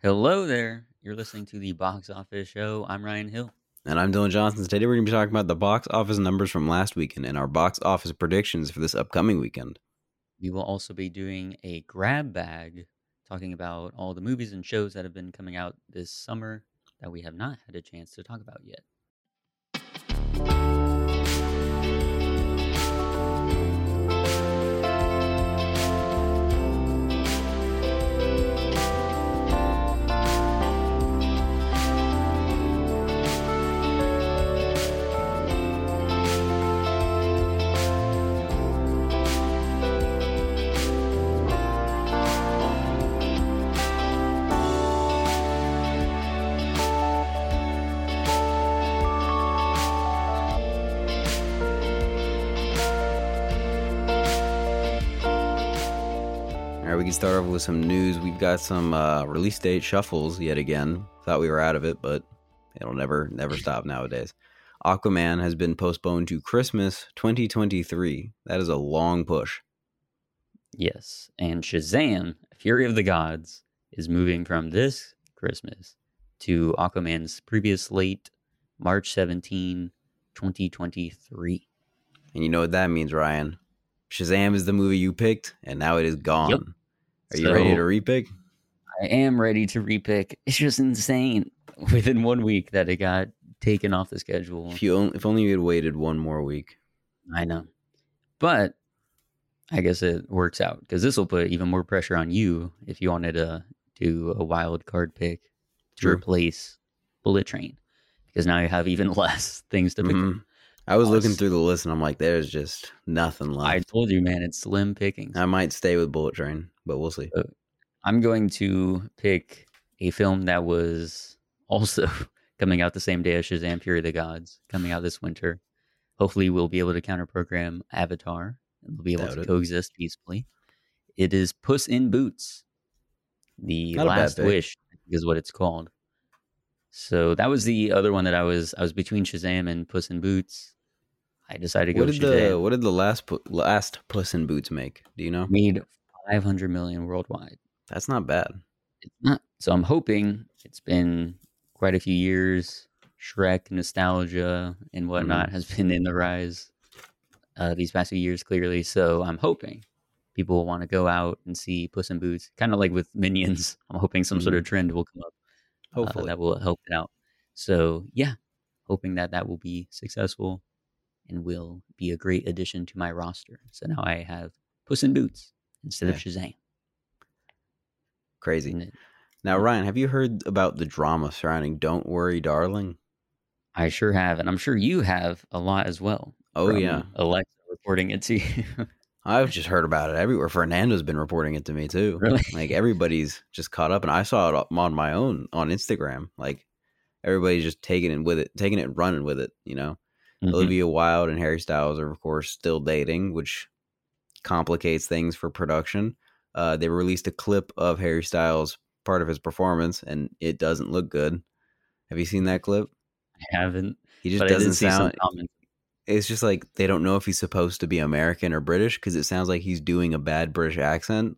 Hello there. You're listening to the Box Office Show. I'm Ryan Hill. And I'm Dylan Johnson. Today we're going to be talking about the box office numbers from last weekend and our box office predictions for this upcoming weekend. We will also be doing a grab bag, talking about all the movies and shows that have been coming out this summer that we have not had a chance to talk about yet. Start off with some news. We've got some uh, release date shuffles yet again. Thought we were out of it, but it'll never, never stop nowadays. Aquaman has been postponed to Christmas 2023. That is a long push. Yes. And Shazam, Fury of the Gods, is moving from this Christmas to Aquaman's previous late March 17, 2023. And you know what that means, Ryan? Shazam is the movie you picked, and now it is gone. Yep. Are you ready So- to repick? I am ready to repick. It's just insane within one week that it got taken off the schedule. If you only, if only you had waited one more week. I know. But I guess it works out because this will put even more pressure on you if you wanted to do a wild card pick to True. replace Bullet Train because now you have even less things to pick. Mhm. I was looking through the list and I'm like, there's just nothing left. I told you, man, it's slim pickings. I might stay with Bullet Train, but we'll see. I'm going to pick a film that was also coming out the same day as Shazam Fury of the Gods, coming out this winter. Hopefully, we'll be able to counter program Avatar and we'll be able Doubt to it. coexist peacefully. It is Puss in Boots. The Not Last. Wish is what it's called. So that was the other one that I was I was between Shazam and Puss in Boots. I decided to go What with did Shazam. the what did the last last Puss in Boots make? Do you know? Made 500 million worldwide. That's not bad. it's not. So I'm hoping it's been quite a few years. Shrek nostalgia and whatnot has been in the rise uh, these past few years, clearly. So I'm hoping people will want to go out and see Puss in Boots, kind of like with Minions. I'm hoping some sort of trend will come up uh, Hopefully, that will help it out. So yeah, hoping that that will be successful and will be a great addition to my roster. So now I have Puss in Boots instead of Yeah. Shazam. crazy. It- Now, Ryan, have you heard about the drama surrounding "Don't Worry, Darling"? I sure have, and I'm sure you have a lot as well. Oh yeah, Alexa reporting it to you. I've just heard about it everywhere. Fernando's been reporting it to me too. Really? Like everybody's just caught up, and I saw it on my own on Instagram. Like everybody's just taking it with it, taking it, and running with it. You know, Mhm. Olivia Wilde and Harry Styles are, of course, still dating, which complicates things for production. Uh, they released a clip of Harry Styles, part of his performance, and it doesn't look good. Have you seen that clip? I haven't, He just but I did doesn't sound. It's just like they don't know if he's supposed to be American or British because it sounds like he's doing a bad British accent,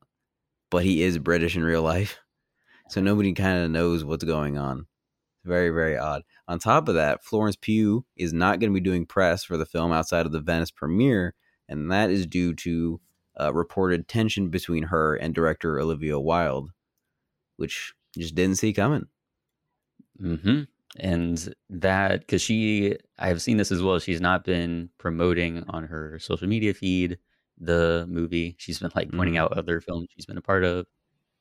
but he is British in real life. So nobody kind of knows what's going on. Very, very odd. On top of that, Florence Pugh is not going to be doing press for the film outside of the Venice premiere, and that is due to uh, reported tension between her and director Olivia Wilde, which just didn't see coming. hmm And that because she, I have seen this as well. She's not been promoting on her social media feed the movie. She's been like pointing Mhm. out other films she's been a part of,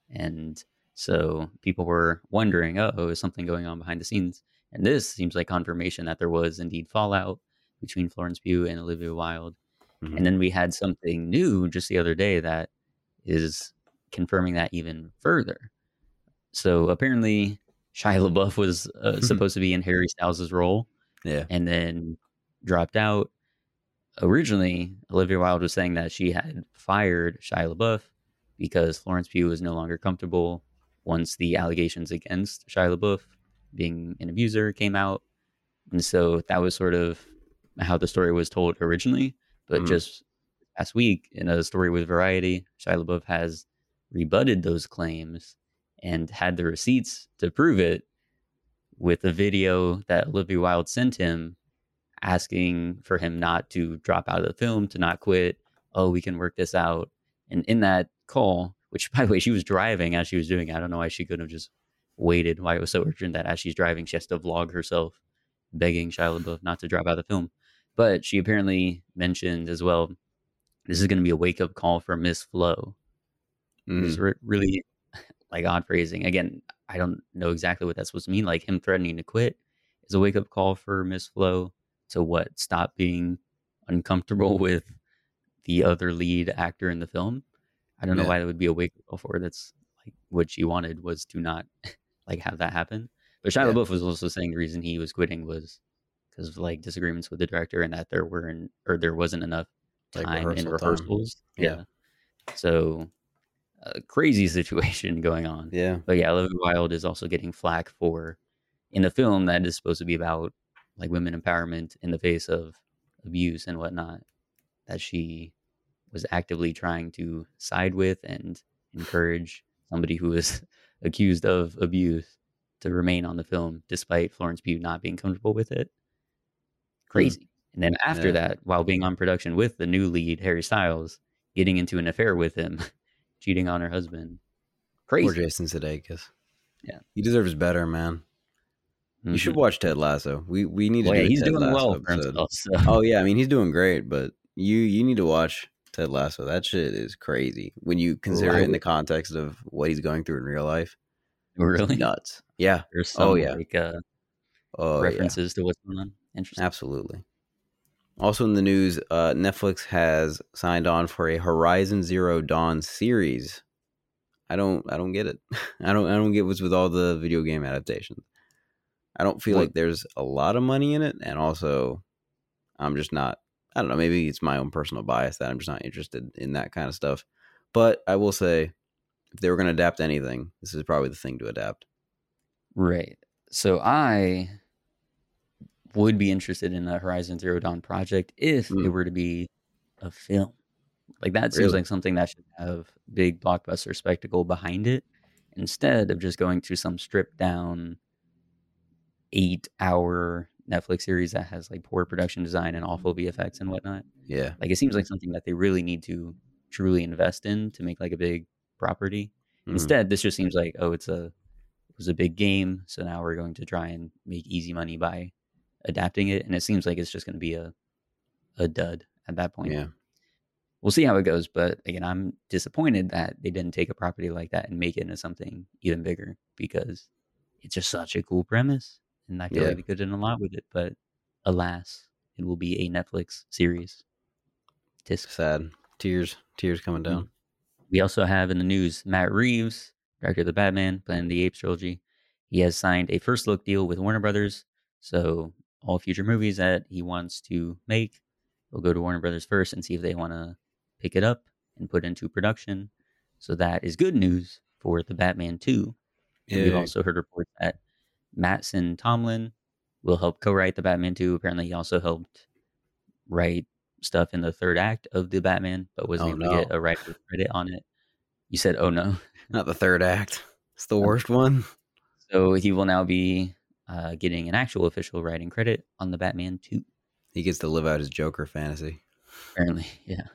and so people were wondering, "Oh, is something going on behind the scenes?" And this seems like confirmation that there was indeed fallout between Florence Pugh and Olivia Wilde. Mhm. And then we had something new just the other day that is confirming that even further. So apparently, Shia LaBeouf was uh, supposed to be in Harry Styles' role Yeah. and then dropped out. Originally, Olivia Wilde was saying that she had fired Shia LaBeouf because Florence Pugh was no longer comfortable once the allegations against Shia LaBeouf being an abuser came out. And so that was sort of how the story was told originally. But Mhm. just last week, in a story with Variety, Shia LaBeouf has rebutted those claims and had the receipts to prove it with a video that Olivia Wilde sent him asking for him not to drop out of the film, to not quit. Oh, we can work this out. And in that call, which by the way, she was driving as she was doing it. I don't know why she couldn't have just waited, why it was so urgent that as she's driving, she has to vlog herself begging Shia LaBeouf not to drop out of the film. But she apparently mentioned as well, this is going to be a wake up call for Miss Flo. Mm. It's re- really like odd phrasing. Again, I don't know exactly what that's supposed to mean. Like him threatening to quit is a wake up call for Miss Flo to what? Stop being uncomfortable with the other lead actor in the film. I don't know why that would be a wake up call for her. That's like what she wanted was to not like have that happen. But Shia Yeah. LaBeouf was also saying the reason he was quitting was because of like disagreements with the director and that there weren't or there wasn't enough Like time in rehearsal time. rehearsals. Yeah. So a crazy situation going on. Yeah. But yeah, Olivia Wilde is also getting flack for in the film that is supposed to be about like women empowerment in the face of abuse and whatnot. That she was actively trying to side with and encourage somebody who was accused of abuse to remain on the film despite Florence Pugh not being comfortable with it. Crazy. And then after Yeah. that, while being on production with the new lead, Harry Styles, getting into an affair with him, cheating on her husband. Crazy. Poor. Jason Sudeikis. Yeah. He deserves better, man. You should Mhm. watch Ted Lasso. We we need to Well, do yeah, he's Ted doing Lasso well episode. himself. So. Oh yeah, I mean he's doing great, but you you need to watch Ted Lasso. That shit is crazy when you consider I it in the context of what he's going through in real life. really? Nuts. Yeah. There's some Oh, yeah. like uh, Oh yeah. references to what's going on. Interesting. Absolutely. Also in the news, uh, Netflix has signed on for a Horizon Zero Dawn series. I don't, I don't get it. I don't, I don't get what's with all the video game adaptations. I don't feel What- like there's a lot of money in it, and also, I'm just not. I don't know. Maybe it's my own personal bias that I'm just not interested in that kind of stuff. But I will say, if they were going to adapt anything, this is probably the thing to adapt. Right. So I would be interested in a Horizon Zero Dawn project if it Mm. were to be a film. Like that seems like something that should have big blockbuster spectacle behind it instead of just going to some stripped down eight hour Netflix series that has like poor production design and awful VFX and whatnot. Yeah. Like it seems like something that they really need to truly invest in to make like a big property. Mhm. Instead, this just seems like oh, it's a it was a big game, so now we're going to try and make easy money by adapting it, and it seems like it's just going to be a a dud at that point. Yeah. We'll see how it goes, but again, I'm disappointed that they didn't take a property like that and make it into something even bigger because it's just such a cool premise, and I feel Yeah. like they could have done a lot with it. But alas, it will be a Netflix series. Tisk. Sad. Tears. Tears coming Mm-hmm. down. We also have in the news Matt Reeves, director of the Batman, Planet of the Apes trilogy. He has signed a first look deal with Warner Brothers. So all future movies that he wants to make will go to Warner Brothers first and see if they want to pick it up and put into production. So that is good news for the Batman 2. And we've also heard reports that Mattson Tomlin will help co-write the Batman 2. Apparently, he also helped write stuff in the third act of the Batman, but wasn't Oh, able to get a writer credit on it. You said, "Oh no!" Not the third act. It's the worst one. So he will now be uh, getting an actual official writing credit on the Batman 2. He gets to live out his Joker fantasy. Apparently, yeah.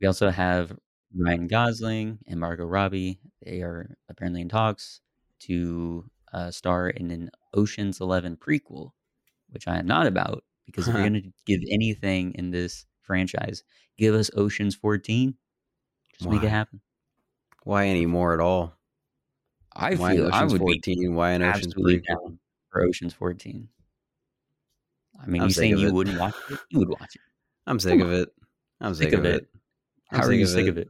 We also have Ryan Gosling and Margot Robbie. They are apparently in talks to uh, star in an Ocean's Eleven prequel, which I am not about because if you're going to give anything in this franchise, give us Ocean's 14. Just make it happen. Why anymore at all? I Why feel I would be 14? Why an Ocean's for Ocean's 14. I mean, I'm you saying you it. wouldn't watch it? You would watch it. I'm sick Come of it. I'm sick, Sick of it. it. I'm How are you sick of it?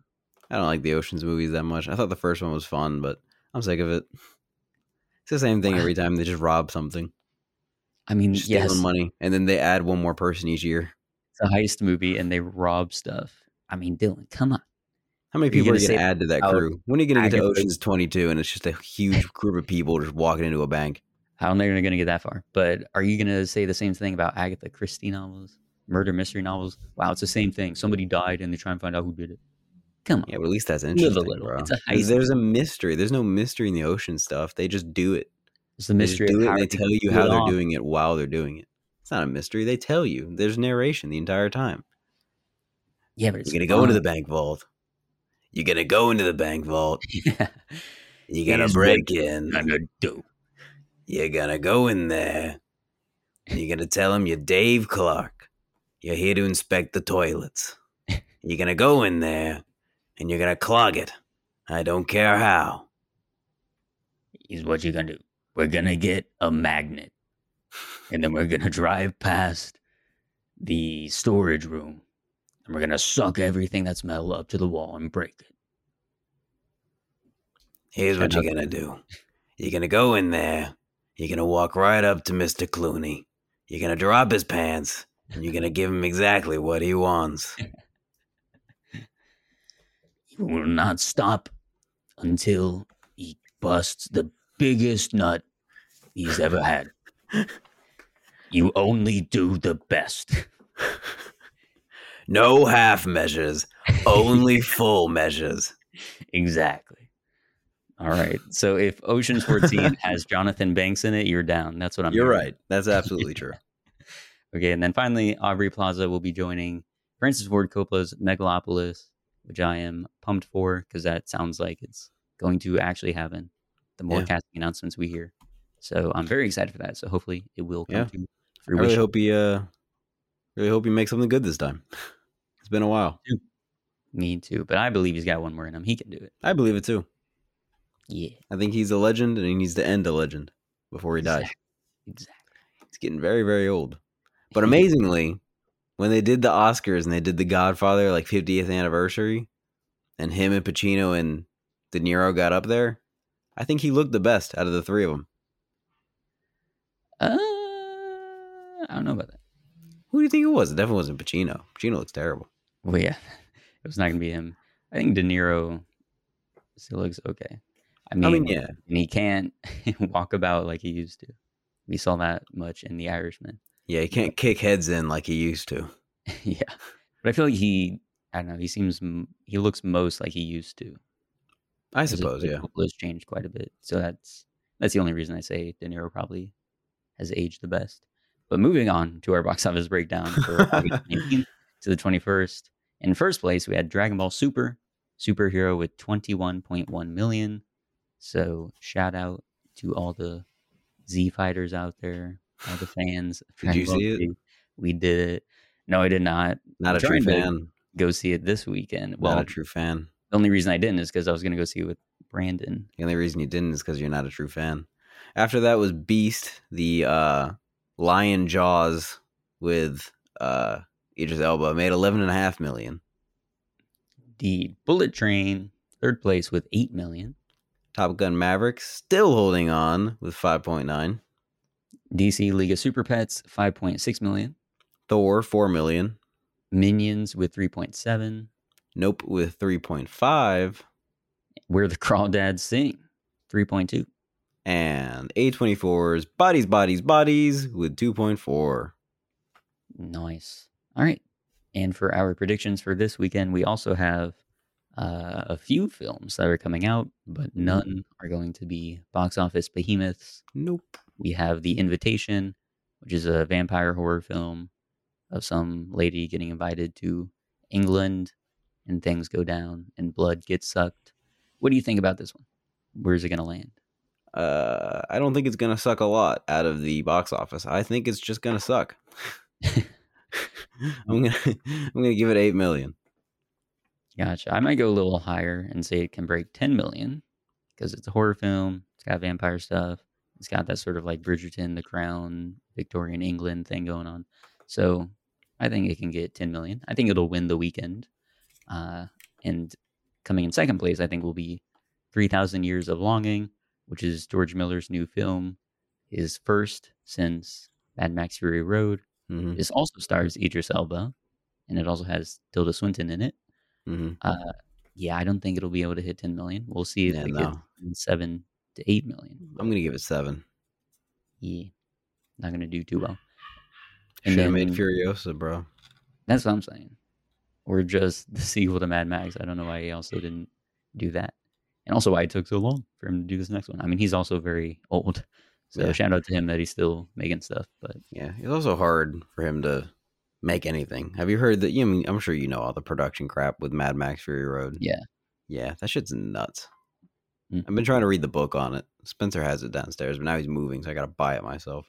I don't like the Ocean's movies that much. I thought the first one was fun, but I'm sick of it. It's the same thing every time they just rob something, I mean, just yes, stealing money, and then they add one more person each year. it's a heist movie and they rob stuff. I mean, Dylan, come on. How many people are you going to add to that crew? When are you going to get to Ocean's 22 and it's just a huge group of people just walking into a bank? I don't think they're going to get that far. But are you going to say the same thing about Agatha Christie novels, murder mystery novels? Wow, it's the same thing. Somebody died and they try and find out who did it. Come on. Yeah, but at least that's Live a interesting, little. bro. It's a There's- heist. There's a mystery. There's no mystery in the ocean stuff. They just do it. It's the They mystery do of it and they tell you how they're doing it while they're doing it. It's not a mystery. They tell you. There's narration the entire time. Yeah, but it's You're gonna go into the bank vault. You're gonna go into the bank vault. Yeah. You're gonna Here's break in. I'm gonna do. You're gonna go in there. You're gonna tell him you're Dave Clark. You're here to inspect the toilets. You're gonna go in there and you're gonna clog it. I don't care how. Is what you're gonna do. We're gonna get a magnet, and then we're gonna drive past the storage room, and we're gonna suck everything that's metal up to the wall and break it. Here's what you're gonna do. You're gonna go in there. You're gonna walk right up to Mr. Clooney. You're gonna drop his pants, and you're gonna give him exactly what he wants. You will not stop until he busts the biggest nut he's ever had. You only do the best. No half measures, only full measures. Exactly. All right. So if Ocean's 14 has Jonathan Banks in it, you're down. That's what I'm You're hearing. right. That's absolutely true. Okay, and then finally, Aubrey Plaza will be joining Francis Ford Coppola's Megalopolis, which I am pumped for because that sounds like it's going to actually happen. The more Yeah. casting announcements we hear, so I'm very excited for that. So hopefully, it will come Yeah. to I really hope he uh really hope he makes something good this time. Been a while. Me too, but I believe he's got one more in him. He can do it. I believe it too. Yeah, I think he's a legend and he needs to end a legend before he dies. exactly. exactly. He's getting very, very old. But amazingly, when they did the Oscars and they did the Godfather like 50th anniversary, and him and Pacino and De Niro got up there, I think he looked the best out of the three of them. Uh, I don't know about that. Who do you think it was? It definitely wasn't Pacino. Pacino looks terrible. Well, yeah, it was not gonna be him. I think De Niro still looks okay. I mean, I mean, yeah. and he can't walk about like he used to. We saw that much in The Irishman. Yeah, he can't kick heads in like he used to. yeah, but I feel like he, I don't know, he seems he looks most like he used to. I suppose, yeah. has changed quite a bit. So that's that's the only reason I say De Niro probably has aged the best. But moving on to our box office breakdown for August 19th to the 21st. In first place, we had Dragon Ball Super, superhero with 21.1 million. So shout out to all the Z fighters out there, all the fans. Did you see it? We did it. No, I did not. Not I'm a true fan. Go see it this weekend. Well, Not a true fan. the only reason I didn't is because I was going to go see it with Brandon. The only reason you didn't is because you're not a true fan. After that was Beast, the uh, Lion Jaws with uh, Idris Elba, made eleven and a half million. The Bullet Train, third place with 8 million. Top Gun Maverick still holding on with five point nine. DC League of Super Pets, 5.6 million. Thor four million. Minions with 3.7. Nope with three point five. Where the Crawdads Sing, 3.2. And A24's Bodies, Bodies, Bodies with two point four. Nice. All right. And for our predictions for this weekend, we also have uh, a few films that are coming out, but none are going to be box office behemoths. Nope. We have The Invitation, which is a vampire horror film of some lady getting invited to England and things go down and blood gets sucked. What do you think about this one? Where's it going to land? Uh, I don't think it's gonna suck a lot out of the box office. I think it's just gonna suck. I'm gonna I'm gonna give it eight million. Gotcha. I might go a little higher and say it can break 10 million because it's a horror film. It's got vampire stuff. It's got that sort of like Bridgerton, The Crown, Victorian England thing going on. So I think it can get 10 million. I think it'll win the weekend. Uh, and coming in second place, I think will be 3,000 Years of Longing, which is George Miller's new film, his first since Mad Max Fury Road. Hmm This also stars Idris Elba, and it also has Tilda Swinton in it. hmm Uh, yeah, I don't think it'll be able to hit 10 million. We'll see if Yeah, it no. gets seven to eight million. I'm gonna give it seven. Yeah, not gonna do too well. Should And have made Furiosa, bro. That's what I'm saying. or just the sequel to Mad Max. I don't know why he also didn't do that, and also why it took so long for him to do this next one. I mean, he's also very old, so Yeah. shout out to him that he's still making stuff. But Yeah, it's also hard for him to make anything. Have you heard that? You I mean, I'm sure you know all the production crap with Mad Max Fury Road. Yeah. yeah, that shit's nuts. Mm. I've been trying to read the book on it. Spencer has it downstairs, but now he's moving, so I got to buy it myself.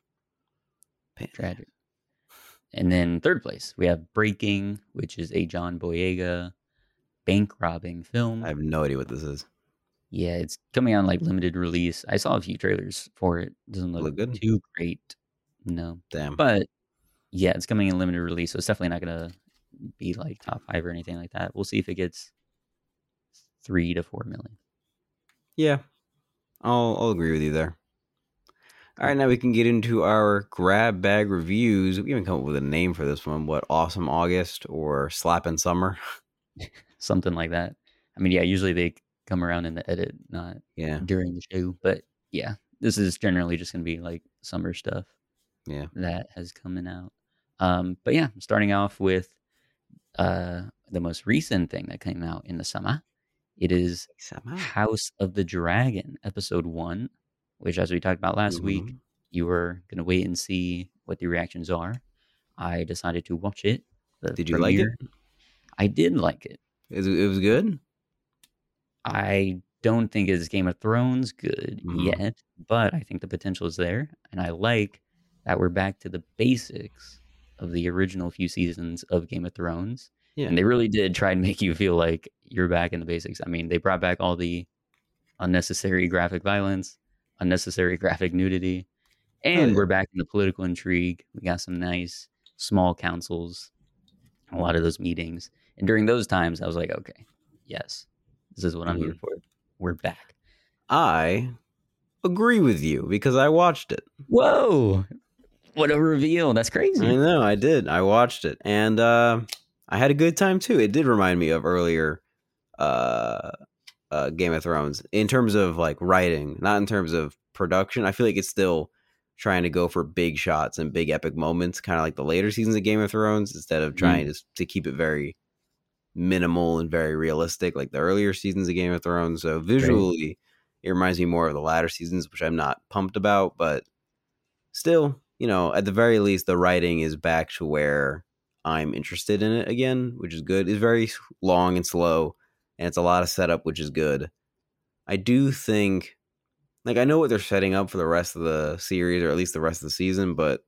Tragic. And then third place, we have Breaking, which is a John Boyega bank robbing film. I have no idea what this is. Yeah, it's coming on like limited release. I saw a few trailers for it. Doesn't look, Look good? too great. No. Damn. But yeah, it's coming in limited release, so it's definitely not gonna be like top five or anything like that. We'll see if it gets three to four million. Yeah, I'll I'll agree with you there. All right, now we can get into our grab bag reviews. We haven't come up with a name for this one. What awesome August or slapping summer? Something like that. I mean, yeah, usually they come around in the edit, not Yeah, during the show. But yeah, this is generally just gonna be like summer stuff. yeah. that has coming out. Um, but yeah, starting off with uh, the most recent thing that came out in the summer. It is Somehow. House of the Dragon, episode one, which, as we talked about last week, Mhm. you were going to wait and see what the reactions are. I decided to watch it. Did you like it? I did like it, it was good. I don't think it's Game of Thrones good Mhm. yet, but I think the potential is there. And I like that we're back to the basics of the original few seasons of Game of Thrones. Yeah. And they really did try and make you feel like you're back in the basics. I mean, they brought back all the unnecessary graphic violence, unnecessary graphic nudity, and yeah. we're back in the political intrigue. We got some nice small councils, a lot of those meetings. And during those times, I was like, okay, yes, this is what I'm here for. We're back. I agree with you because I watched it. Whoa. What a reveal. That's crazy. I know, I did. I watched it, and uh, I had a good time too. It did remind me of earlier uh, uh, Game of Thrones in terms of like writing, not in terms of production. I feel like it's still trying to go for big shots and big epic moments, kind of like the later seasons of Game of Thrones, instead of trying to to keep it very minimal and very realistic, like the earlier seasons of Game of Thrones. So visually, it reminds me more of the latter seasons, which I'm not pumped about, but still, you know, at the very least, the writing is back to where I'm interested in it again, which is good. It's very long and slow, and it's a lot of setup, which is good. I do think, like, I know what they're setting up for the rest of the series, or at least the rest of the season, but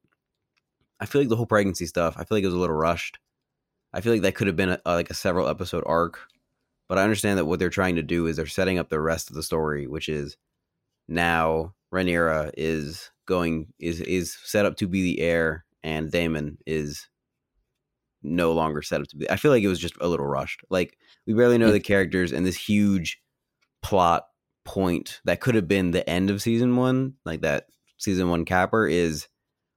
I feel like the whole pregnancy stuff, I feel like it was a little rushed. I feel like that could have been a, like a several episode arc, but I understand that what they're trying to do is they're setting up the rest of the story, which is now Rhaenyra is going is is set up to be the heir, and Daemon is no longer set up to be. I feel like it was just a little rushed. Like we barely know the characters, and this huge plot point that could have been the end of season one, like that season one capper, is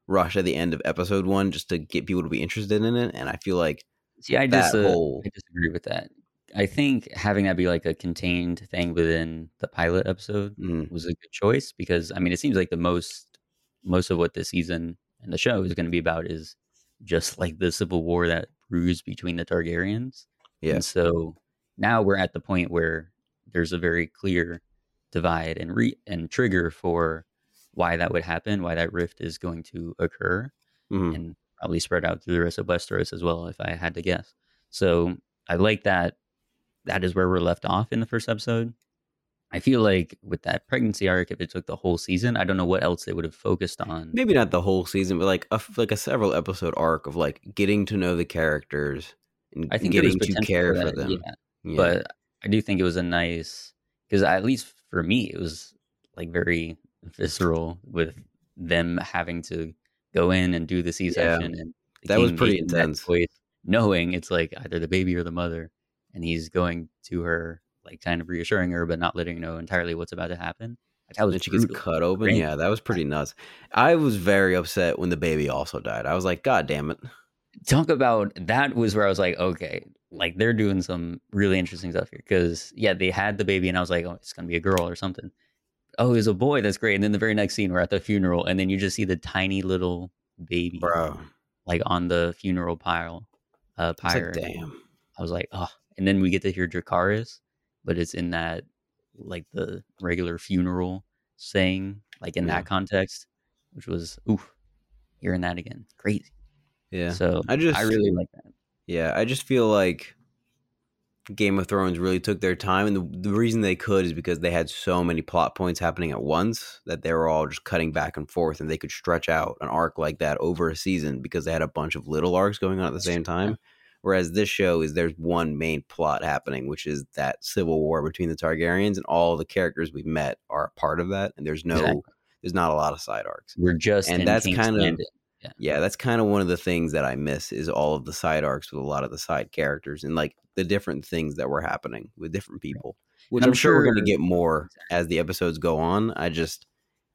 rushed at the end of episode one just to get people to be interested in it. And I feel like See, I just uh, I disagree with that. I think having that be like a contained thing within the pilot episode mm, was a good choice because I mean it seems like the most most of what this season and the show is going to be about is just like the civil war that brews between the Targaryens. yeah, And so now we're at the point where there's a very clear divide and re- and trigger for why that would happen, why that rift is going to occur mhm. and probably spread out through the rest of Westeros as well, if I had to guess. So I like that. That is where we're left off in the first episode. I feel like with that pregnancy arc, if it took the whole season, I don't know what else they would have focused on. maybe not the whole season, but like a like a several episode arc of like getting to know the characters and I think getting to care for, that, them. yeah. Yeah. But I do think it was a nice because at least for me, it was like very visceral with them having to go in and do the C section and the That was pretty intense. choice, knowing it's like either the baby or the mother, and he's going to her like kind of reassuring her, but not letting her know entirely what's about to happen. Like, that was and she gets cut open. Yeah, that was pretty nuts. I was very upset when the baby also died. I was like, God damn it. talk about that was where I was like, okay, like they're doing some really interesting stuff here because yeah, they had the baby and I was like, oh, it's gonna be a girl or something. Oh, it was a boy. That's great. And then the very next scene, we're at the funeral, and then you just see the tiny little baby Bro. like on the funeral pile, uh, pyre. like, damn. I was like, oh. And then we get to hear Dracarys, but it's in that like the regular funeral saying, like in Yeah. that context, which was oof, hearing that again, crazy. Yeah. So I just I really like that. Yeah, I just feel like Game of Thrones really took their time, and the, the reason they could is because they had so many plot points happening at once that they were all just cutting back and forth, and they could stretch out an arc like that over a season because they had a bunch of little arcs going on at the same time. Whereas this show is there's one main plot happening, which is that civil war between the Targaryens, and all the characters we've met are a part of that, and there's no, Exactly. there's not a lot of side arcs. We're just And that's kind of- Landing. Yeah, that's kind of one of the things that I miss is all of the side arcs with a lot of the side characters and like the different things that were happening with different people. Which I'm I'm, sure, we're going to get more as the episodes go on. I just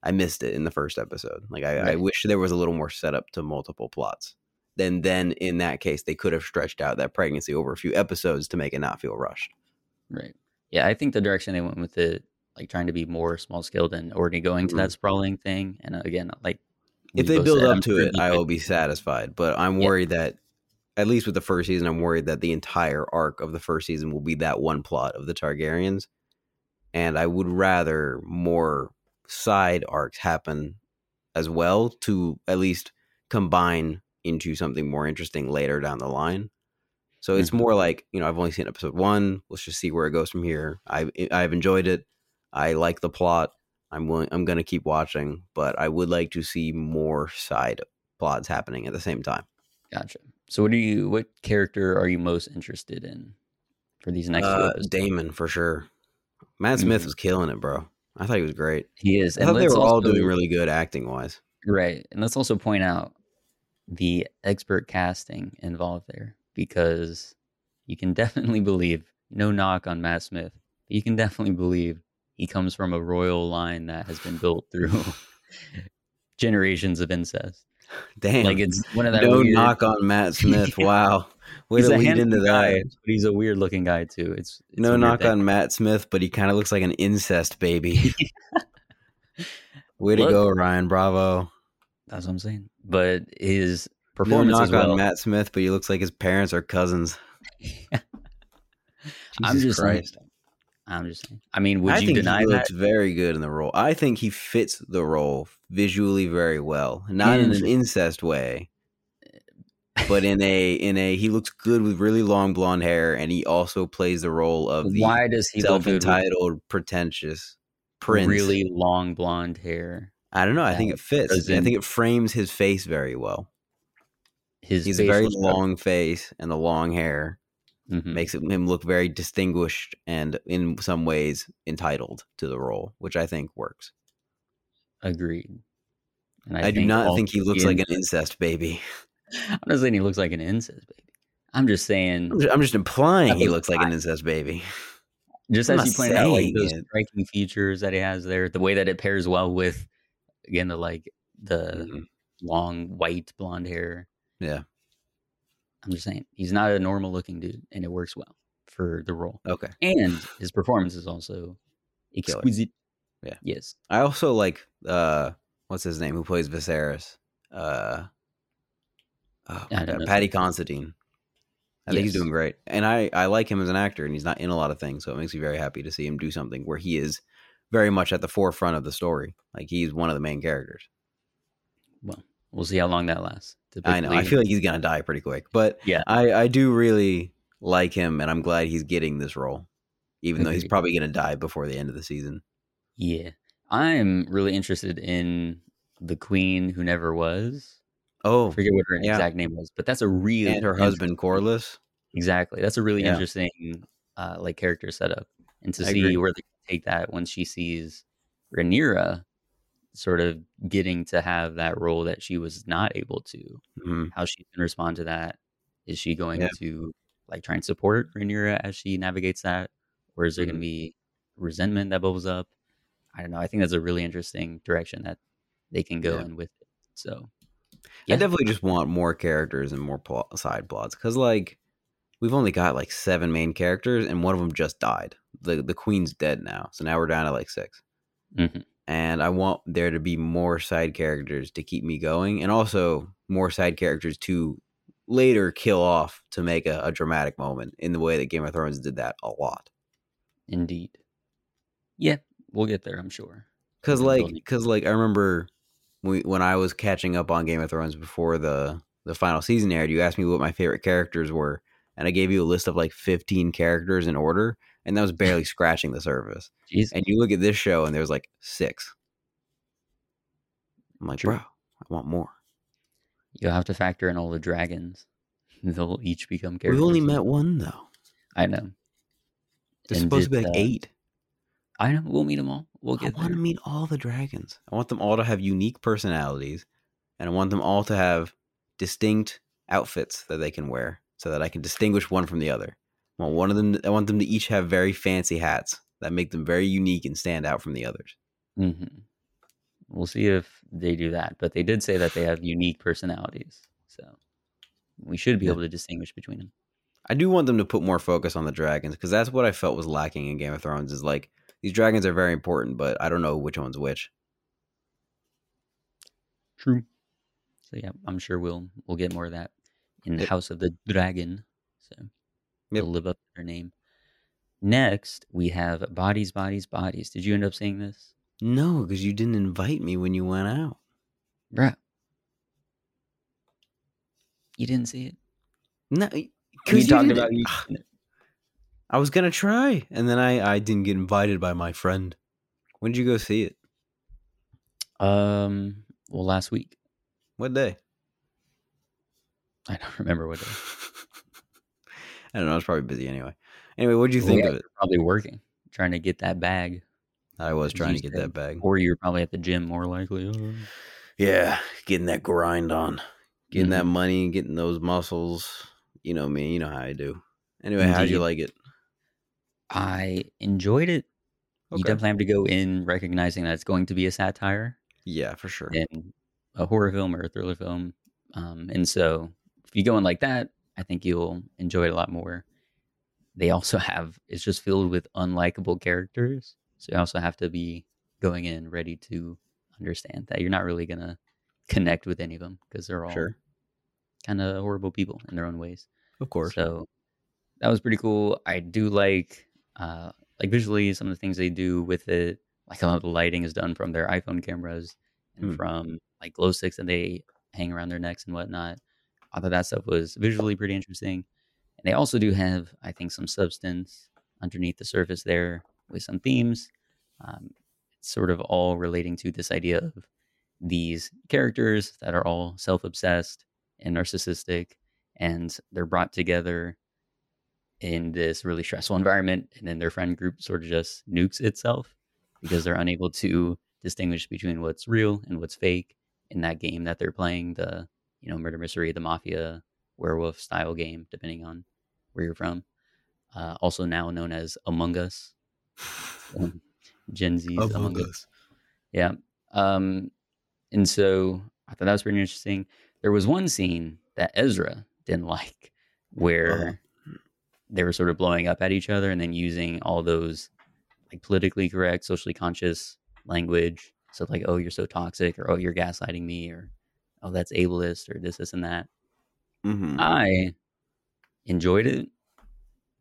I missed it in the first episode. Like I, I wish there was a little more setup to multiple plots. Then then in that case they could have stretched out that pregnancy over a few episodes to make it not feel rushed. Right. Yeah, I think the direction they went with it, like trying to be more small scaled and already going to that sprawling thing. And uh, again, like if they build up I'm to it, I will be satisfied. But I'm Yeah. worried that, at least with the first season, I'm worried that the entire arc of the first season will be that one plot of the Targaryens, and I would rather more side arcs happen as well to at least combine into something more interesting later down the line. So it's Mhm. more like you know I've only seen episode one. Let's just see where it goes from here. I I've enjoyed it. I like the plot. I'm willing. I'm going to keep watching, but I would like to see more side plots happening at the same time. Gotcha. So what do you what character are you most interested in for these next Uh, episodes? Daemon for sure. Matt Smith Mhm. was killing it, bro. I thought he was great. He is. I thought they were all doing really good acting wise. Right. And let's also point out the expert casting involved there because you can definitely believe, no knock on Matt Smith, but you can definitely believe he comes from a royal line that has been built through generations of incest. Damn. Like it's one of that no weird, knock on Matt Smith. Wow. Way he's a lead into guy, that. but he's a weird looking guy too. It's, it's No knock thing. on Matt Smith, but he kind of looks like an incest baby. Way to Look. go, Ryan. Bravo. That's what I'm saying. But his performance No knock well. on Matt Smith, but he looks like his parents are cousins. I'm just saying. I'm just saying. I mean, would I you deny he that? looks very good in the role. I think he fits the role visually very well, not in an incest way, but in a in a he looks good with really long blonde hair, and he also plays the role of the Why does he look self-entitled, pretentious prince. really long blonde hair? I don't know. I think it fits. I think it frames his face very well. His He's a very long face, and the long hair Mhm. makes him look very distinguished and, in some ways, entitled to the role, which I think works. Agreed. And I, do not think he looks like an incest- baby. I'm not saying he looks like an incest baby. I'm just saying, I'm just, I'm just implying he looks like an incest baby. just I'm as you pointed out, like those it. striking features that he has there, the way that it pairs well with, again, the like the Mhm. long white blonde hair. Yeah. I'm just saying he's not a normal looking dude, and it works well for the role. Okay. And his performance is also exquisite. Yeah. Yes. I also like uh what's his name who plays Viserys? Uh oh I don't God, know. Paddy Considine. I think he's doing great. And I I like him as an actor and he's not in a lot of things, so it makes me very happy to see him do something where he is very much at the forefront of the story. Like he's one of the main characters. Well, we'll see how long that lasts. I know. I feel like he's going to die pretty quick, but Yeah. I I do really like him and I'm glad he's getting this role. Even though he's probably going to die before the end of the season. Yeah. I'm really interested in the queen who never was. I Oh, forget what her yeah. exact name was, but that's a really and her husband Corlys. Exactly. That's a really Yeah. interesting uh like character setup. And to I see agree. where they take that when she sees Rhaenyra sort of getting to have that role that she was not able to. Mhm. How she can respond to that. Is she going Yeah. to like try and support Rhaenyra as she navigates that? Or is there Mhm. gonna be resentment that bubbles up? I don't know. I think that's a really interesting direction that they can go Yeah. in with it. So I Yeah. definitely just want more characters and more plot, side plots because, like, we've only got like seven main characters, and one of them just died. the The queen's dead now, so now we're down to like six. Mhm. And I want there to be more side characters to keep me going, and also more side characters to later kill off to make a, a dramatic moment in the way that Game of Thrones did that a lot. Indeed. Yeah, we'll get there, I'm sure. Cause like, building- cause like, I remember we, when I was catching up on Game of Thrones before the the final season aired. You asked me what my favorite characters were, and I gave you a list of like fifteen characters in order, and that was barely scratching the surface. And you look at this show, and there's like six. I'm like, True. bro, I want more. You'll have to factor in all the dragons. They'll each become characters. We've only met one though. I know. There's supposed to be like uh, eight. I know. We'll meet them all. We'll get. I want there. to meet all the dragons. I want them all to have unique personalities, and I want them all to have distinct outfits that they can wear, so that I can distinguish one from the other. Want one of them. I want them to each have very fancy hats that make them very unique and stand out from the others. hmm We'll see if they do that. But they did say that they have unique personalities. So we should be able to distinguish between them. I do want them to put more focus on the dragons because that's what I felt was lacking in Game of Thrones. Is like these dragons are very important, but I don't know which one's which. True. So yeah, I'm sure we'll we'll get more of that in the House of the Dragon. So Yep. they'll live up to their name. Next, we have Bodies, Bodies, Bodies. Did you end up seeing this? No, because you didn't invite me when you went out. Bruh. You didn't see it? No, because talked about you. I was gonna try, and then I I didn't get invited by my friend. When did you go see it? Um, well, last week. What day? I don't remember what day. I don't know. I was probably busy anyway. Anyway, what did you Well, think yeah, of it? Probably working, trying to get that bag, I was trying to get said. that bag. or you're probably at the gym more likely. Yeah, getting that grind on, getting that Mhm. money, getting those muscles. You know me. You know how I do. Anyway, how'd you like it? I enjoyed it. You definitely have to go in recognizing that it's going to be a satire Yeah, for sure. in a horror film or a thriller film. Um, and so if you go in like that, I think you'll enjoy it a lot more. They also have it's just filled with unlikable characters. So you also have to be going in ready to understand that you're not really gonna connect with any of them because they're all Sure, kind of horrible people in their own ways. of course. So that was pretty cool. I do like uh like visually some of the things they do with it. Like a lot of the lighting is done from their iPhone cameras and Hmm. from like glow sticks that they hang around their necks and whatnot. I thought that stuff was visually pretty interesting. And they also do have, I think, some substance underneath the surface there with some themes. Um, sort of all relating to this idea of these characters that are all self obsessed and narcissistic, and they're brought together in this really stressful environment. And then their friend group sort of just nukes itself because they're unable to distinguish between what's real and what's fake in that game that they're playing the, you know, murder mystery, the mafia, werewolf style game, depending on where you're from. Uh, also now known as Among Us. Um, Gen Z's Among Us. Yeah. Um, and so I thought that was pretty interesting. There was one scene that Ezra didn't like where they were sort of blowing up at each other and then using all those like politically correct, socially conscious language. So like, oh, you're so toxic, or oh, you're gaslighting me, or oh, that's ableist, or this, this, and that. hmm I enjoyed it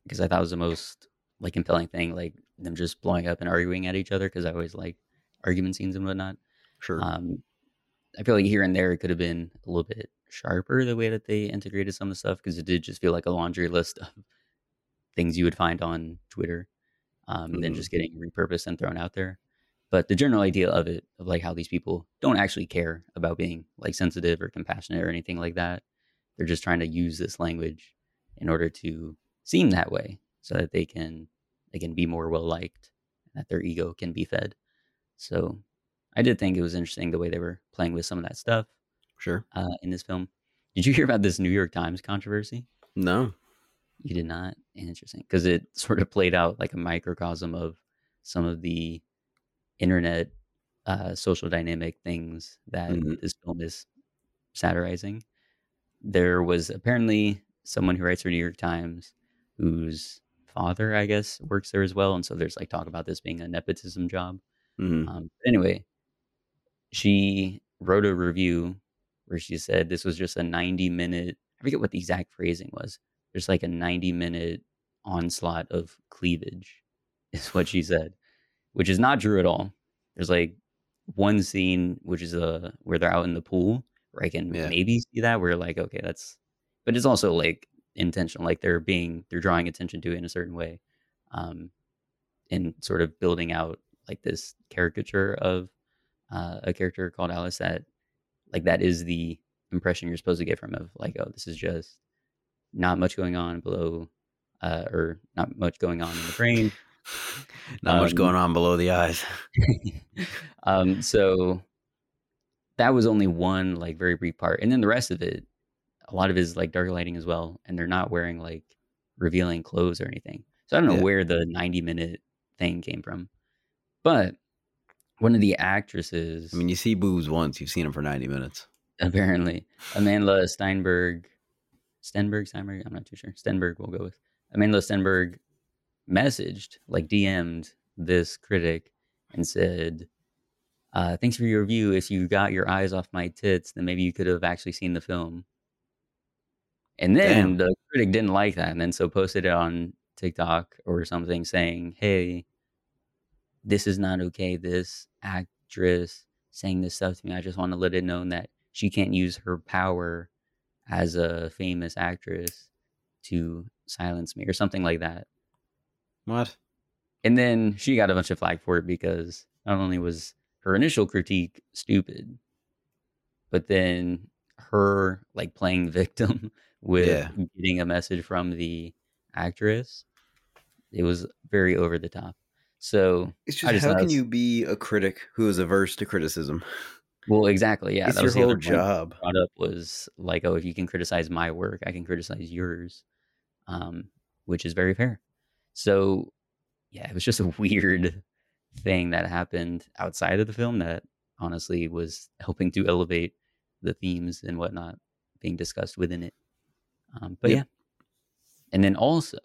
because I thought it was the most like compelling thing, like them just blowing up and arguing at each other. Because I always like argument scenes and whatnot. Sure. Um, I feel like here and there it could have been a little bit sharper the way that they integrated some of the stuff because it did just feel like a laundry list of things you would find on Twitter, um, and then just getting repurposed and thrown out there. But the general idea of it, of like how these people don't actually care about being like sensitive or compassionate or anything like that, they're just trying to use this language in order to seem that way, so that they can they can be more well liked, that their ego can be fed. So I did think it was interesting the way they were playing with some of that stuff sure. uh, in this film. Did you hear about this New York Times controversy? No. You did not. Interesting, because it sort of played out like a microcosm of some of the internet uh, social dynamic things that Mhm. this film is satirizing. There was apparently someone who writes for New York Times whose father, I guess, works there as well, and so there's like talk about this being a nepotism job. hmm Um, anyway, she wrote a review where she said this was just a 90 minute I forget what the exact phrasing was. There's like a 90 minute onslaught of cleavage, is what she said, which is not true at all. There's like one scene which is uh where they're out in the pool where I can Yeah. maybe see that where like okay that's but it's also like intentional like they're being they're drawing attention to it in a certain way um and sort of building out like this caricature of uh, a character called Alice that like that is the impression you're supposed to get from of like oh this is just not much going on below uh or not much going on in the brain Not much Um, going on below the eyes. um, so that was only one like very brief part, and then the rest of it, a lot of it is like dark lighting as well, and they're not wearing like revealing clothes or anything. So I don't know Yeah. where the ninety minute thing came from, but one of the actresses, I mean, you see boobs once, you've seen them for 90 minutes. apparently Amanda Steinberg, Stenberg, Steinberg, I'm not too sure. Stenberg, we'll go with Amanda Stenberg. Messaged like DM'd this critic and said, uh, "Thanks for your review. If you got your eyes off my tits, then maybe you could have actually seen the film." And then Damn. the critic didn't like that, and then so posted it on TikTok or something saying, "Hey, this is not okay. This actress saying this stuff to me. I just want to let it known that she can't use her power as a famous actress to silence me or something like that." What? And then she got a bunch of flack for it because not only was her initial critique stupid, but then her like playing victim with Yeah. getting a message from the actress, it was very over the top. So, It's I just, just how can it's- you be a critic who is averse to criticism? well, exactly, yeah, it's that your was the whole job. brought up was like, oh, if you can criticize my work, I can criticize yours, um, which is very fair. So, yeah, it was just a weird thing that happened outside of the film that honestly was helping to elevate the themes and whatnot being discussed within it. Um, but Yep. yeah, and then also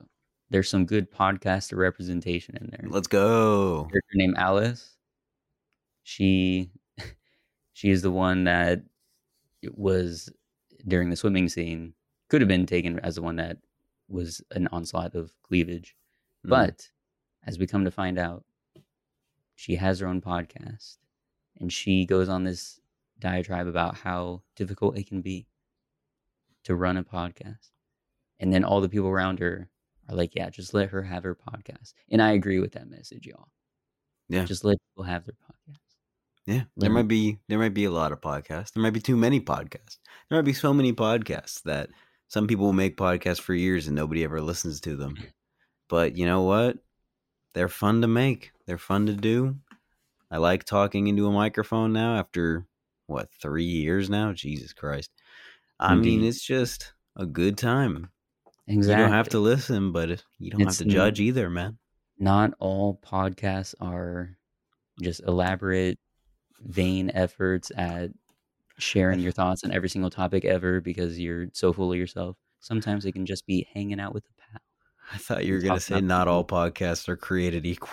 there's some good podcaster representation in there Let's go. Her name Alice. She she is the one that was during the swimming scene could have been taken as the one that was an onslaught of cleavage. Mm. But as we come to find out, she has her own podcast and she goes on this diatribe about how difficult it can be to run a podcast. And then all the people around her are like, yeah, just let her have her podcast. And I agree with that message, y'all. Yeah. Just let people have their podcast. Yeah, there might be there might be a lot of podcasts. There might be too many podcasts. There might be so many podcasts that some people will make podcasts for years and nobody ever listens to them. But you know what? They're fun to make. They're fun to do. I like talking into a microphone now after what, 3 years now? Jesus Christ. I mean, it's just a good time. Exactly. You don't have to listen, but you don't It's have to judge either, man. Not all podcasts are just elaborate, vain efforts at sharing your thoughts on every single topic ever because you're so full of yourself. Sometimes it can just be hanging out with a. I thought you were going to say not all podcasts are created equal.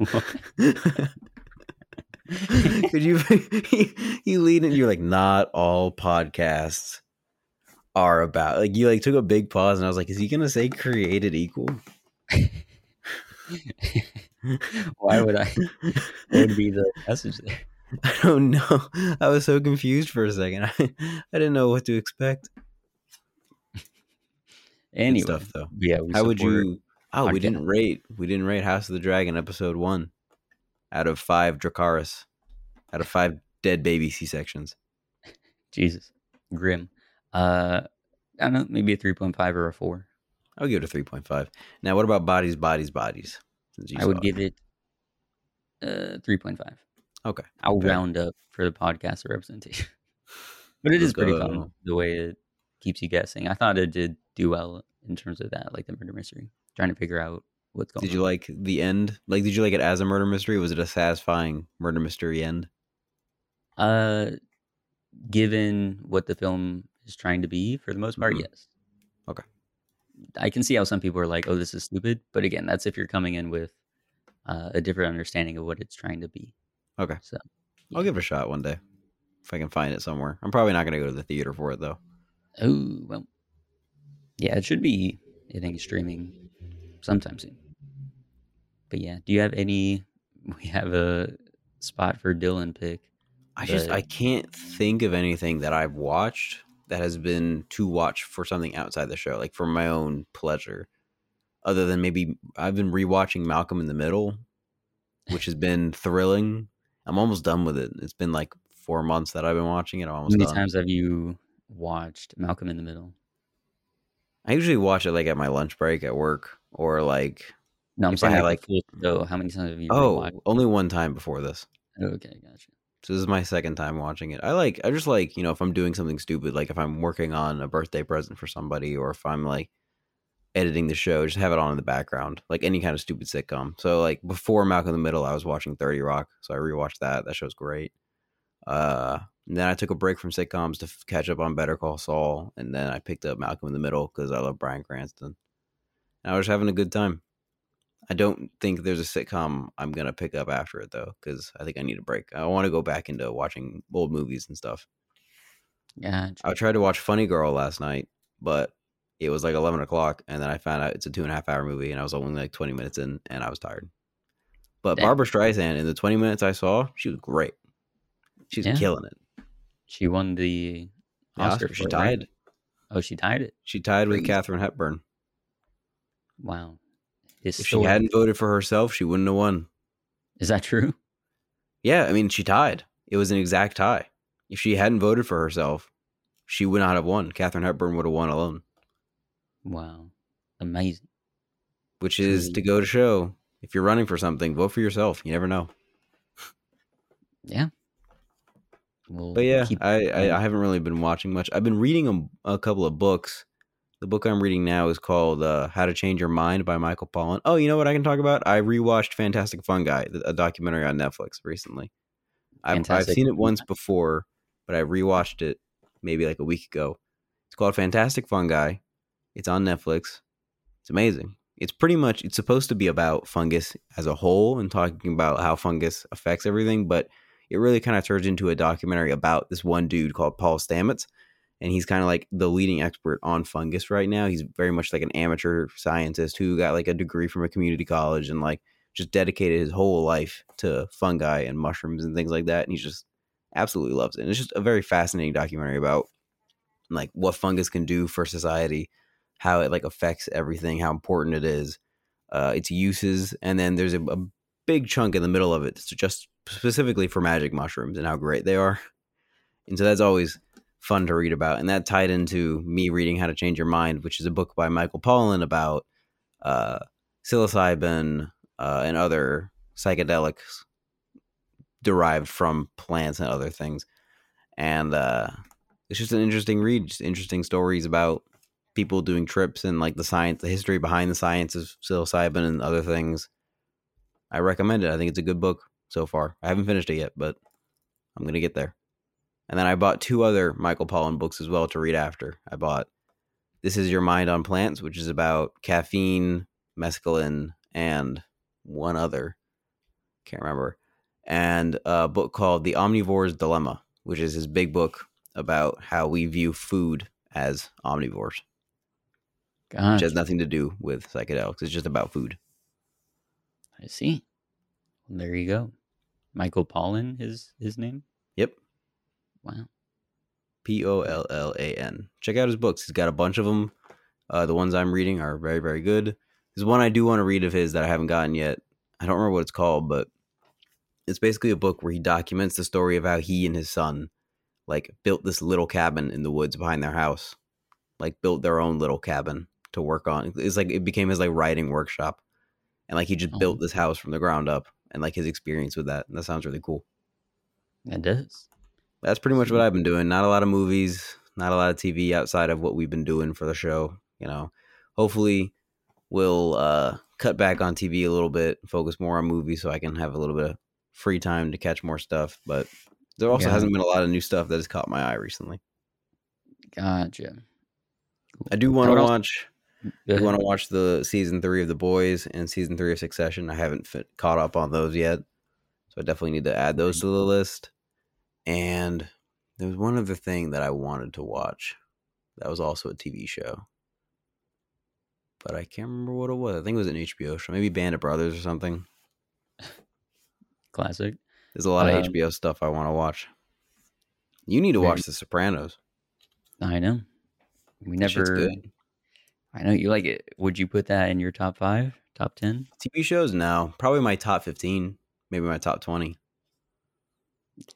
Could you you lead in? You're like, not all podcasts are about. Like you like took a big pause, and I was like, is he gonna say created equal? Why would I? What would be the message there? I don't know. I was so confused for a second. I, I didn't know what to expect. Anyway, stuff though. yeah. How would you? Oh, we didn't rate. We didn't rate House of the Dragon episode one out of five Dracarys, out of five dead baby C sections. Jesus, grim. Uh, I don't know, maybe a three point five or a four. I'll give it a three point five. Now, what about bodies, bodies, bodies? I would saw give it uh three point five. Okay, I'll fair. round up for the podcast representation. but it is pretty fun the way it keeps you guessing. I thought it did do well in terms of that, like the murder mystery, trying to figure out what's going Did you like the end? Like, did you like it as a murder mystery? Was it a satisfying murder mystery end? Uh, given what the film is trying to be, for the most part, Mhm. yes. Okay. I can see how some people are like, "Oh, this is stupid," but again, that's if you're coming in with uh, a different understanding of what it's trying to be. Okay. So, I'll give it a shot one day if I can find it somewhere. I'm probably not going to go to the theater for it though. Oh well, yeah, it should be. I think streaming sometime soon. But yeah, do you have any? We have a spot for Dylan pick. I just I can't think of anything that I've watched that has been to watch for something outside the show, like for my own pleasure. Other than maybe I've been rewatching Malcolm in the Middle, which has been thrilling. I'm almost done with it. It's been like four months that I've been watching it. I'm How many done. times have you watched Malcolm in the Middle? I usually watch it like at my lunch break at work or like No, I'm I saying like, like- the full show. How many times have you? oh, only one time before this. okay, gotcha. So this is my second time watching it. I like I just like, you know, if I'm doing something stupid, like if I'm working on a birthday present for somebody or if I'm like editing the show, just have it on in the background, like any kind of stupid sitcom. So like before Malcolm in the Middle, I was watching 30 Rock, so I rewatched that. That show's great. Uh and then I took a break from sitcoms to f- catch up on Better Call Saul, and then I picked up Malcolm in the Middle because I love Bryan Cranston. And I was having a good time. I don't think there's a sitcom I'm gonna pick up after it though, because I think I need a break. I want to go back into watching old movies and stuff. Gotcha. I tried to watch Funny Girl last night, but it was like eleven o'clock, and then I found out it's a two and a half hour movie, and I was only like twenty minutes in, and I was tired. But Damn. Barbra Streisand in the twenty minutes I saw, she was great. She's Yeah. killing it. She won the Oscar. She it, right? tied. Oh, she tied it. She tied with. Katharine Hepburn. Wow. If she hadn't voted for herself, she wouldn't have won. Is that true? Yeah, I mean, she tied. It was an exact tie. If she hadn't voted for herself, she would not have won. Katharine Hepburn would have won alone, Wow. Amazing. which is to go to show if you're running for something, vote for yourself. You never know. Yeah. We'll But yeah, I. I, I haven't really been watching much. I've been reading a, a couple of books. The book I'm reading now is called uh, How to Change Your Mind by Michael Pollan. Oh, you know what I can talk about? I rewatched Fantastic Fungi, a documentary on Netflix recently. I've, I've seen it once before, but I rewatched it maybe like a week ago. It's called Fantastic Fungi. It's on Netflix. It's amazing. It's pretty much it's supposed to be about fungus as a whole and talking about how fungus affects everything, but it really kind of turns into a documentary about this one dude called Paul Stamets. And he's kind of like the leading expert on fungus right now. He's very much like an amateur scientist who got like a degree from a community college and like just dedicated his whole life to fungi and mushrooms and things like that. And he just absolutely loves it. And it's just a very fascinating documentary about like what fungus can do for society, how it like affects everything, how important it is, uh, its uses, and then there's a, a big chunk in the middle of it that's just specifically for magic mushrooms and how great they are. And so that's always fun to read about. And that tied into me reading How to Change Your Mind, which is a book by Michael Pollan about uh, psilocybin uh, and other psychedelics derived from plants and other things. And uh, it's just an interesting read, just interesting stories about people doing trips and like the science, the history behind the science of psilocybin and other things. I recommend it. I think it's a good book so far. I haven't finished it yet, but I'm gonna get there. And then I bought two other Michael Pollan books as well to read after. I bought This Is Your Mind on Plants, which is about caffeine, mescaline, and one other. Can't remember. And a book called The Omnivore's Dilemma, which is his big book about how we view food as omnivores, which has nothing to do with psychedelics. It's just about food. I see. There you go. Michael Pollan is his name. Yep. Wow. P O L L A N. Check out his books. He's got a bunch of them. Uh, the ones I'm reading are very, very good. There's one I do want to read of his that I haven't gotten yet. I don't remember what it's called, but it's basically a book where he documents the story of how he and his son like built this little cabin in the woods behind their house. Like built their own little cabin to work on. It's like it became his like writing workshop. And like he just Oh. built this house from the ground up and like his experience with that. And that sounds really cool. It does. That's pretty much what I've been doing. Not a lot of movies, not a lot of TV outside of what we've been doing for the show. You know, hopefully we'll uh, cut back on TV a little bit, focus more on movies, so I can have a little bit of free time to catch more stuff. But there also Yeah. hasn't been a lot of new stuff that has caught my eye recently. Gotcha. I do want to watch. Ahead. want to watch the season three of The Boys and season three of Succession. I haven't fit, caught up on those yet, so I definitely need to add those to the list. And there was one other thing that I wanted to watch. That was also a TV show. But I can't remember what it was. I think it was an HBO show. Maybe Band of Brothers or something. Classic. There's a lot of Um, HBO stuff I want to watch. You need to watch The Sopranos. I know. We never. I know you like it. Would you put that in your top five, top ten? TV shows? No. Probably my top 15, maybe my top 20.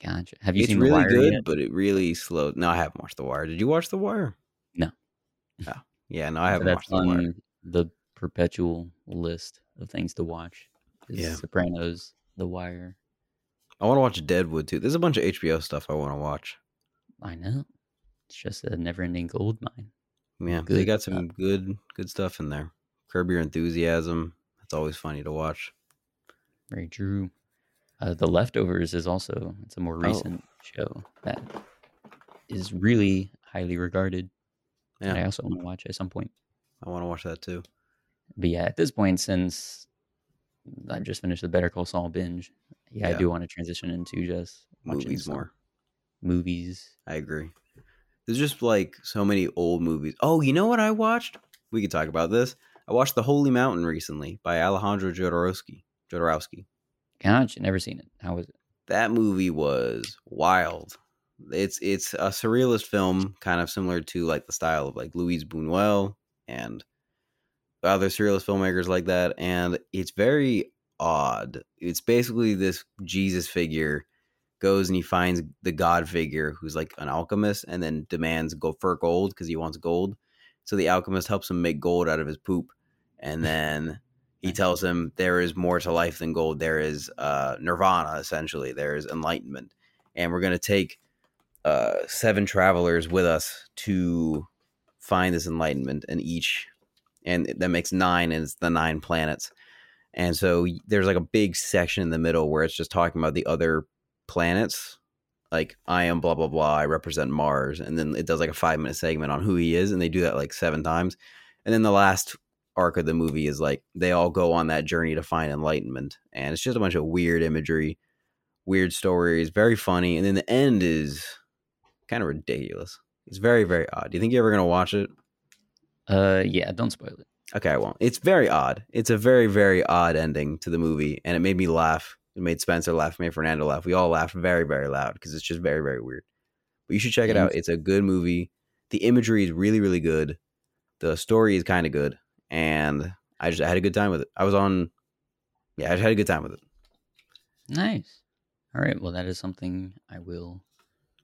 Gotcha. Have you it's seen really The Wire good, yet? but it really slowed. No, I haven't watched The Wire. Did you watch The Wire? No. Oh. Yeah, no, I haven't that's watched The Wire. the perpetual list of things to watch. is Yeah. Sopranos, The Wire. I want to watch Deadwood too. There's a bunch of HBO stuff I want to watch. I know. It's just a never-ending gold mine. Yeah, they got some good good stuff in there. Curb Your Enthusiasm. That's always funny to watch. Very true. Uh, the Leftovers is also it's a more Oh. recent show that is really highly regarded. And I also want to watch at some point. I want to watch that too. But yeah, at this point, since I just finished the Better Call Saul binge, yeah, Yeah. I do want to transition into just watching Movies more. Movies. I agree. There's just like so many old movies. Oh, you know what I watched? We could talk about this. I watched The Holy Mountain recently by Alejandro Jodorowsky. Jodorowsky. Gotcha, never seen it. How was it? That movie was wild. It's it's a surrealist film, kind of similar to like the style of like Luis Buñuel and other surrealist filmmakers like that. And it's very odd. It's basically this Jesus figure goes and he finds the God figure who's like an alchemist and then demands go for gold because he wants gold. So the alchemist helps him make gold out of his poop. And then he tells him there is more to life than gold. There is uh, nirvana, essentially. There is enlightenment. And we're going to take uh, seven travelers with us to find this enlightenment. And each, and that makes nine, and it's the nine planets. And so there's like a big section in the middle where it's just talking about the other planets. Like, I am blah, blah, blah. I represent Mars. And then it does like a five minute segment on who he is. And they do that like seven times. And then the last arc of the movie is like they all go on that journey to find enlightenment. And it's just a bunch of weird imagery, weird stories, very funny. And then the end is kind of ridiculous. It's very, very odd. Do you think you're ever to watch it? Uh, yeah, don't spoil it. Okay, I won't. It's very odd. It's a very, very odd ending to the movie, and it made me laugh. It made Spencer laugh. Made Fernando laugh. We all laughed very, very loud because it's just very, very weird. But you should check it out. It's a good movie. The imagery is really, really good. The story is kind of good, and I just I had a good time with it. I was on, yeah, I just had a good time with it. Nice. All right. Well, that is something I will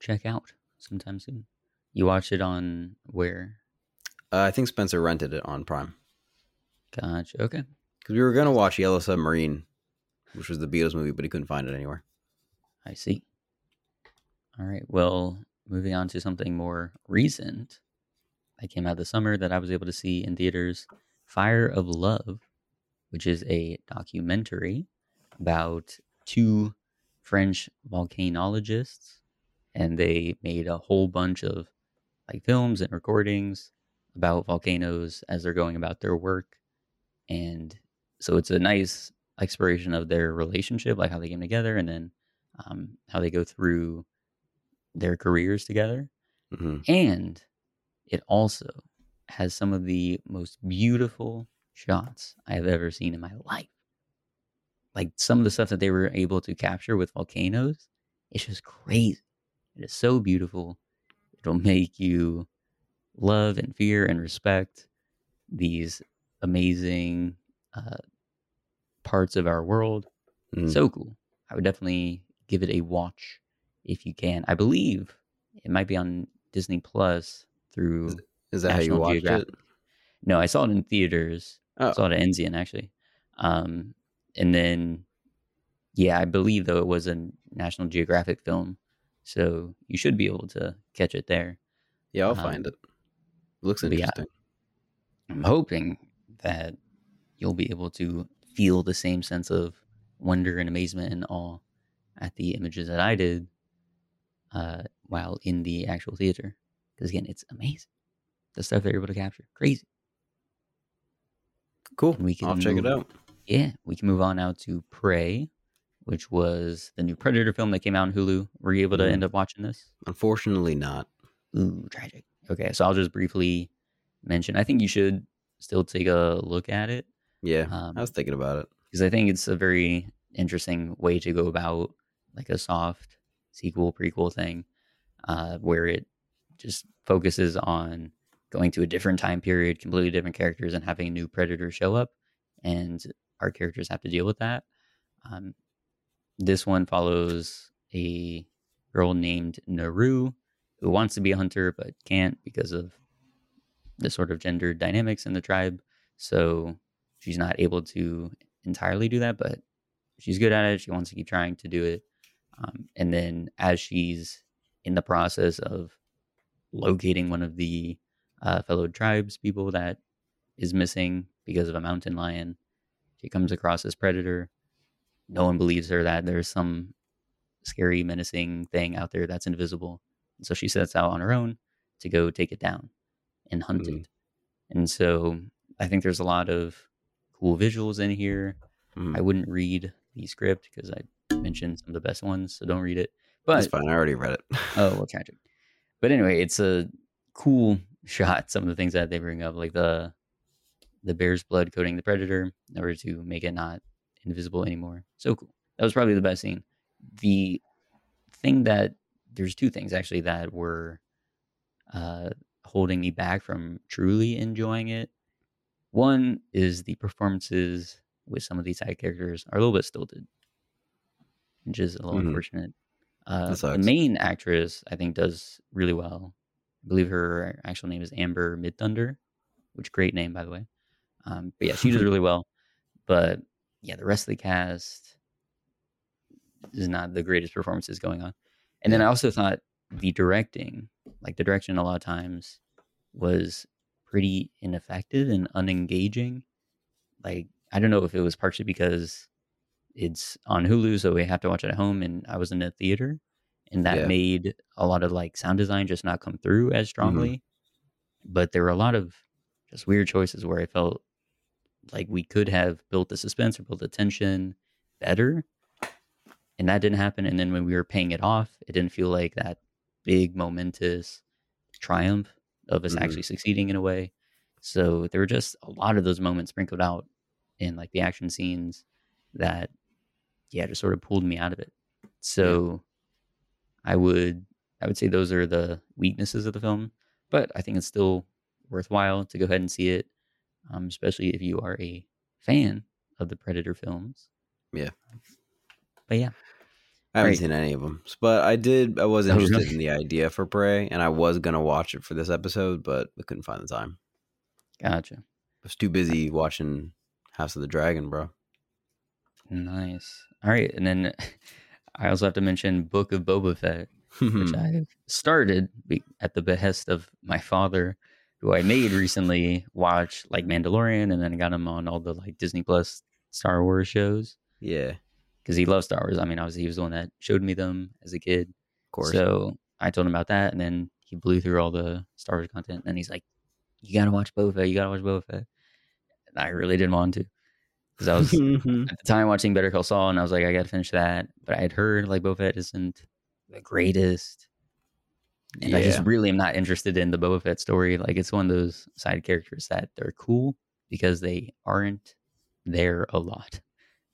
check out sometime soon. You watched it on where? Uh, I think Spencer rented it on Prime Gotcha. Okay. because we were gonna watch Yellow Submarine, which was the Beatles movie, but he couldn't find it anywhere. I see. All right. Well, moving on to something more recent that came out this summer that I was able to see in theaters Fire of Love, which is a documentary about two French volcanologists. And they made a whole bunch of like films and recordings about volcanoes as they're going about their work. And so it's a nice exploration of their relationship, like how they came together, and then um, how they go through their careers together. hmm And it also has some of the most beautiful shots I have ever seen in my life. Like some of the stuff that they were able to capture with volcanoes, it's just crazy. It is so beautiful. It'll make you love and fear and respect these amazing uh, parts of our world. Mhm. So cool. I would definitely give it a watch if you can. I believe it might be on Disney Plus through. Is that how you National watched Geographic. it? No, I saw it in theaters. Oh. I saw it at Enzian actually. Um, and then, yeah, I believe though it was a National Geographic film, so you should be able to catch it there. Yeah, I'll Um, find it. Looks but yeah. interesting. I'm hoping that you'll be able to feel the same sense of wonder and amazement and awe at the images that I did uh, while in the actual theater. Because again, it's amazing. The stuff they're able to capture. Crazy. Cool. we I'll can check it out. Yeah, we can move on now to Prey, which was the new Predator film that came out on Hulu. Were you able to Mhm. end up watching this? Unfortunately, not. Ooh, tragic. Okay, so I'll just briefly mention. I think you should still take a look at it. Yeah, Um, I was thinking about it. because I think it's a very interesting way to go about like a soft sequel prequel thing, uh, where it just focuses on going to a different time period, completely different characters, and having a new predator show up, and our characters have to deal with that. Um, this one follows a girl named Naru who wants to be a hunter but can't because of the sort of gender dynamics in the tribe. So she's not able to entirely do that, but she's good at it. She wants to keep trying to do it. Um, and then as she's in the process of locating one of the uh, fellow tribes people that is missing because of a mountain lion, she comes across this predator. No one believes her that there's some scary, menacing thing out there that's invisible. And so she sets out on her own to go take it down and hunt Mhm. it. And so I think there's a lot of cool visuals in here. Mhm. I wouldn't read the script because I mentioned some of the best ones, so don't read it. That's But fine. I already read it. oh, well, tragic. But anyway, it's a cool shot. Some of the things that they bring up, like the the bear's blood coating the predator in order to make it not invisible anymore. So cool. That was probably the best scene. The thing that there's two things actually that were uh, holding me back from truly enjoying it. One is the performances with some of these side characters are a little bit stilted, which is a little Mhm. unfortunate. Uh, the main actress, I think, does really well. I believe her actual name is Amber Midthunder, which great name by the way. Um, but yeah, she does really well. But yeah, the rest of the cast is not the greatest performances going on. And then I also thought the directing, like the direction, a lot of times was pretty ineffective and unengaging. Like I don't know if it was partially because it's on Hulu, so we have to watch it at home, and I was in a theater, and that Yeah. made a lot of like sound design just not come through as mm-hmm. strongly. But there were a lot of just weird choices where I felt like we could have built the suspense or built the tension better, and that didn't happen. And then when we were paying it off, it didn't feel like that big momentous triumph of us Mhm. actually succeeding in a way. So there were just a lot of those moments sprinkled out in like the action scenes that yeah just sort of pulled me out of it. So I would I would say those are the weaknesses of the film, but I think it's still worthwhile to go ahead and see it, um, especially if you are a fan of the Predator films. Yeah. But yeah, I haven't Right. seen any of them, but I did. I was Oh, interested in the idea for Prey, and I was gonna watch it for this episode, but I couldn't find the time. gotcha. I was too busy watching House of the Dragon, bro. Nice. All right, and then I also have to mention Book of Boba Fett, which I've started at the behest of my father, who I made recently watch like Mandalorian, and then I got him on all the like Disney Plus Star Wars shows yeah, because he loves Star Wars. I mean, obviously he was the one that showed me them as a kid. Of course. So I told him about that, and then he blew through all the Star Wars content. And he's like, "You gotta watch Boba Fett. You gotta watch Boba Fett." And I really didn't want to because I was mm-hmm. at the time watching Better Call Saul, and I was like, I gotta finish that. But I had heard like Boba Fett isn't the greatest, and I just really am not interested in the Boba Fett story. Like it's one of those side characters that they're cool because they aren't there a lot.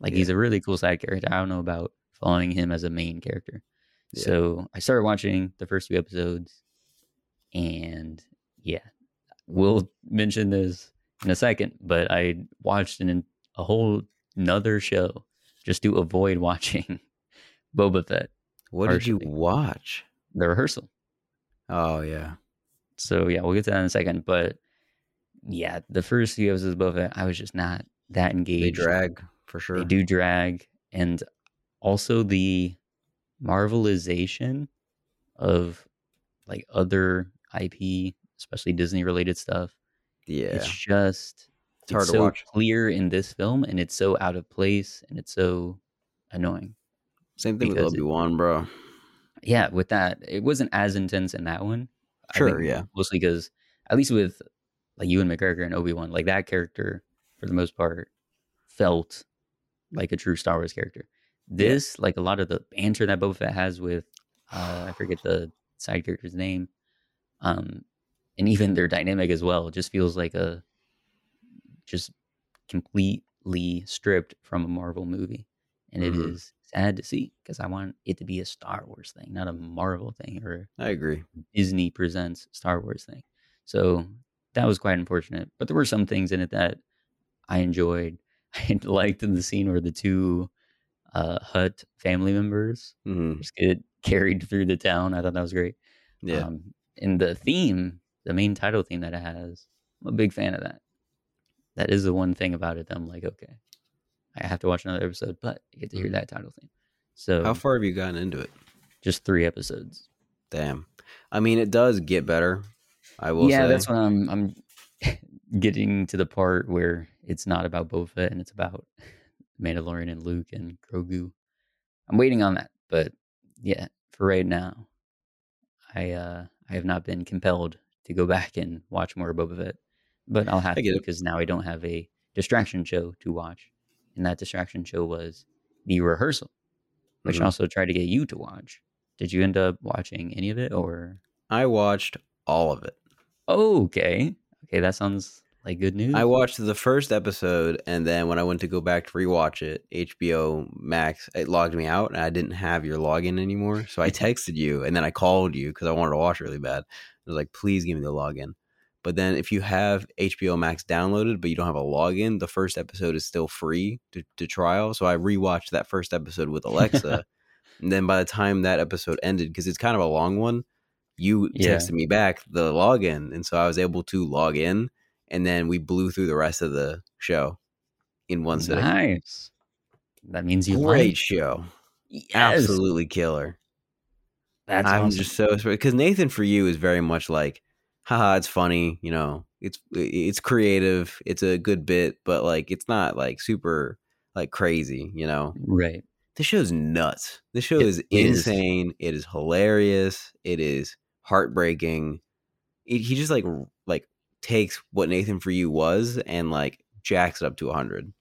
Like he's a really cool side character. I don't know about following him as a main character. Yeah. So I started watching the first few episodes, and yeah, we'll mention this in a second. But I watched an, a whole another show just to avoid watching Boba Fett, what did you watch? the rehearsal. Oh yeah, So yeah, we'll get to that in a second. But yeah, the first few episodes of Boba Fett, I was just not that engaged. they drag for sure. They do drag, and also the marvelization of like other IP, especially Disney related stuff. Yeah, It's just It's hard to so watch. clear in this film, and it's so out of place, and it's so annoying. same thing with Obi Wan, bro. Yeah, with that, it wasn't as intense in that one. I Sure, think yeah. mostly because at least with like Ewan McGregor and Obi Wan, like that character for the most part felt like a true Star Wars character. This, like a lot of the banter that Boba Fett has with, uh, I forget the side character's name, um, and even their dynamic as well just feels like a just completely stripped from a Marvel movie, and it Mhm. is sad to see because I want it to be a Star Wars thing, not a Marvel thing or I agree. Disney presents Star Wars thing. So that was quite unfortunate. But there were some things in it that I enjoyed. I liked in the scene where the two uh, Hutt family members hmm just get carried through the town. I thought that was great. Yeah, Um, and the theme, the main title theme that it has, I'm a big fan of that. That is the one thing about it that I'm like, okay, I have to watch another episode, but I get to hear Mhm. that title theme. So how far have you gotten into it? just three episodes. Damn. I mean, it does get better. I will yeah, say. that's when I'm I'm getting to the part where it's not about Boba Fett and it's about Mandalorian and Luke and Grogu. I'm waiting on that, but yeah, for right now, I uh I have not been compelled to go back and watch more Boba Fett, but I'll have to it. because now I don't have a distraction show to watch, and that distraction show was the rehearsal, which Mhm. I also tried to get you to watch. Did you end up watching any of it, or I watched all of it. okay, okay, that sounds like good news. I watched the first episode, and then when I went to go back to rewatch it, HBO Max it logged me out, and I didn't have your login anymore. So I texted you, and then I called you because I wanted to watch really bad. I was like, "Please give me the login." But then, if you have HBO Max downloaded but you don't have a login, the first episode is still free to, to trial. So I rewatched that first episode with Alexa, and then by the time that episode ended, because it's kind of a long one, you Yeah. texted me back the login, and so I was able to log in and then we blew through the rest of the show in one sitting. Nice. That means you Great like. show, Yes, absolutely killer. That's I'm awesome. just so because Nathan for you is very much like, haha, it's funny, you know, it's it's creative, it's a good bit, but like it's not like super like crazy, you know. right. The show's nuts. The show It is is. insane. It is hilarious. It is heartbreaking. It, he just like like takes what Nathan for you was and like jacks it up to hundred.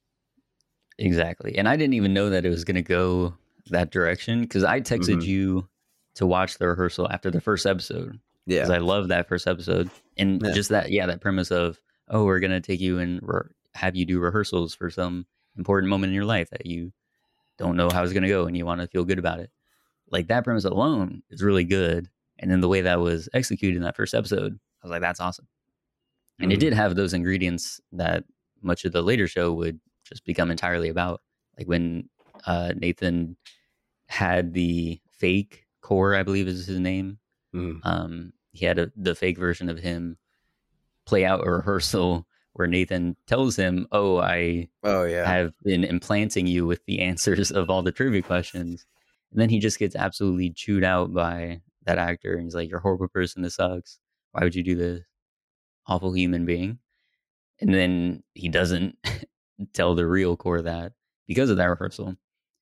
Exactly. And I didn't even know that it was going to go that direction because I texted Mhm. you to watch the rehearsal after the first episode Yeah. because I love that first episode and Yeah. just that yeah that premise of oh we're going to take you and re- have you do rehearsals for some important moment in your life that you don't know how it's going to go and you want to feel good about it. Like that premise alone is really good and then the way that was executed in that first episode I was like that's awesome. And it Mhm. did have those ingredients that much of the later show would just become entirely about. Like when uh, Nathan had the fake Kor, I believe is his name. Mhm. Um, he had a, the fake version of him play out a rehearsal where Nathan tells him, "Oh, I Oh yeah. have been implanting you with the answers of all the trivia questions," and then he just gets absolutely chewed out by that actor, and he's like, "You're a horrible person. This sucks. Why would you do this? Awful human being." And then he doesn't tell the real Kor that because of that rehearsal.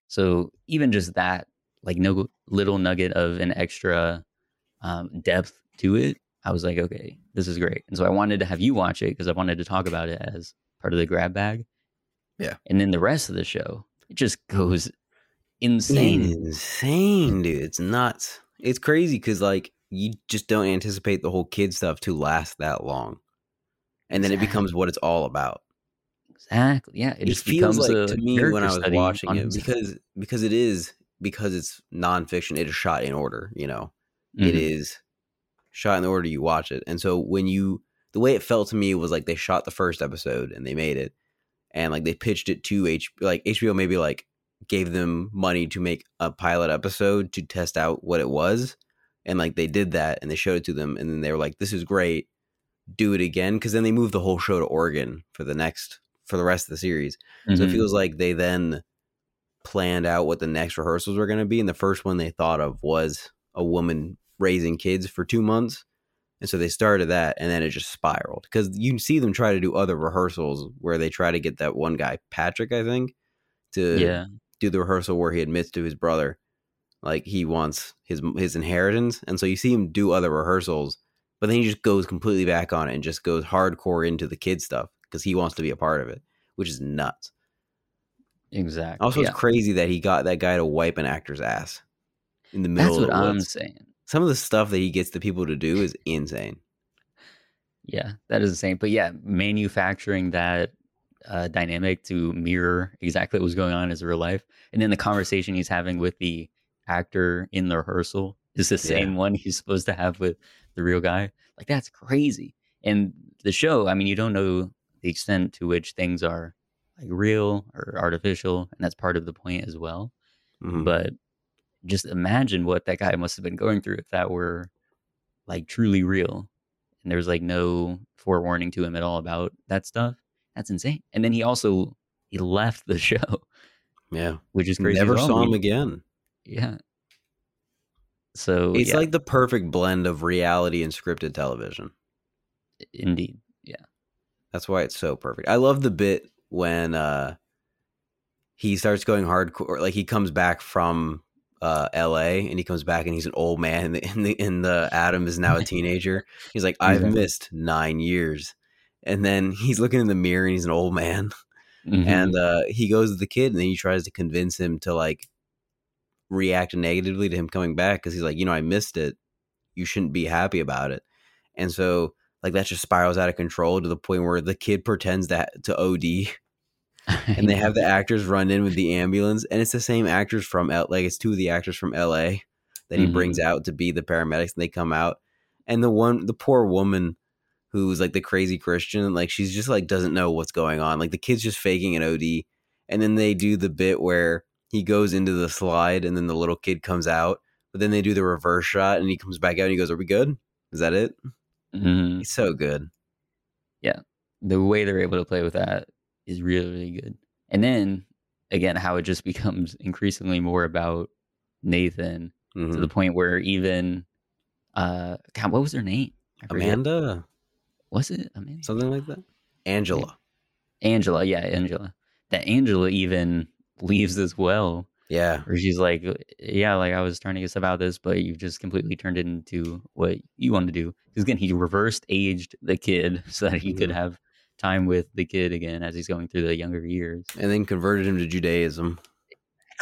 So even just that, like no little nugget of an extra um, depth to it, I was like, okay, this is great. And so I wanted to have you watch it because I wanted to talk about it as part of the grab bag. Yeah. And then the rest of the show, it just goes insane. insane, dude. It's nuts. It's crazy because like you just don't anticipate the whole kid stuff to last that long, and then it becomes what it's all about. Exactly. Yeah. It, It, just feels becomes like to me when I was watching on it because because it is because it's nonfiction. It is shot in order. You know, it Mhm. is shot in the order you watch it, and so when you the way it felt to me was like they shot the first episode and they made it, and like they pitched it to H like HBO maybe like gave them money to make a pilot episode to test out what it was, and like they did that and they showed it to them, and then they were like, "This is great." Do it again because then they moved the whole show to Oregon for the next for the rest of the series. So it Mhm. feels like they then planned out what the next rehearsals were going to be. And the first one they thought of was a woman raising kids for two months. And so they started that and then it just spiraled because you see them try to do other rehearsals where they try to get that one guy, Patrick, I think, to yeah. do the rehearsal where he admits to his brother like he wants his his inheritance. And so you see him do other rehearsals, but then he just goes completely back on it and just goes hardcore into the kid stuff because he wants to be a part of it, which is nuts. Exactly. Also, yeah. it's crazy that he got that guy to wipe an actor's ass in the middle That's what I'm saying. Some of the stuff that he gets the people to do is insane. Yeah, that is insane. But yeah, manufacturing that uh, dynamic to mirror exactly what was going on in his real life, and then the conversation he's having with the actor in the rehearsal is the same Yeah. one he's supposed to have with the real guy. Like that's crazy. And the show, I mean, you don't know the extent to which things are like real or artificial, and that's part of the point as well. Mhm. But just imagine what that guy must have been going through if that were like truly real and there was like no forewarning to him at all about that stuff. That's insane. And then he also he left the show, yeah, which is crazy. never saw him again. Yeah. So It's yeah, like the perfect blend of reality and scripted television. indeed. Yeah. That's why it's so perfect. I love the bit when uh he starts going hardcore like he comes back from uh LA and he comes back and he's an old man and the, and the, and the Adam is now a teenager. He's like I've Yeah. missed 9 years. And then he's looking in the mirror and he's an old man Mhm. and uh he goes to the kid and then he tries to convince him to like react negatively to him coming back cuz he's like, "You know, I missed it. You shouldn't be happy about it." And so like that just spirals out of control to the point where the kid pretends that to OD and they have the actors run in with the ambulance and it's the same actors from L- like it's two of the actors from LA that he Mhm. brings out to be the paramedics and they come out and the one the poor woman who's like the crazy Christian like she's just like doesn't know what's going on like the kid's just faking an OD and then they do the bit where he goes into the slide and then the little kid comes out but then they do the reverse shot and he comes back out and he goes are we good is that it Mhm. he's so good Yeah. the way they're able to play with that is really, really good. And then again, how it just becomes increasingly more about Nathan to Mhm. the point where even uh God, what was her name? Amanda Was it Amanda? something like that Angela Angela, yeah, Angela. That Angela even leaves as well. yeah Where she's like, Yeah, like I was trying to get stuff out of this, but you've just completely turned it into what you want to do. Because again, he reversed aged the kid so that he could Mhm. have time with the kid again as he's going through the younger years. and then converted him to Judaism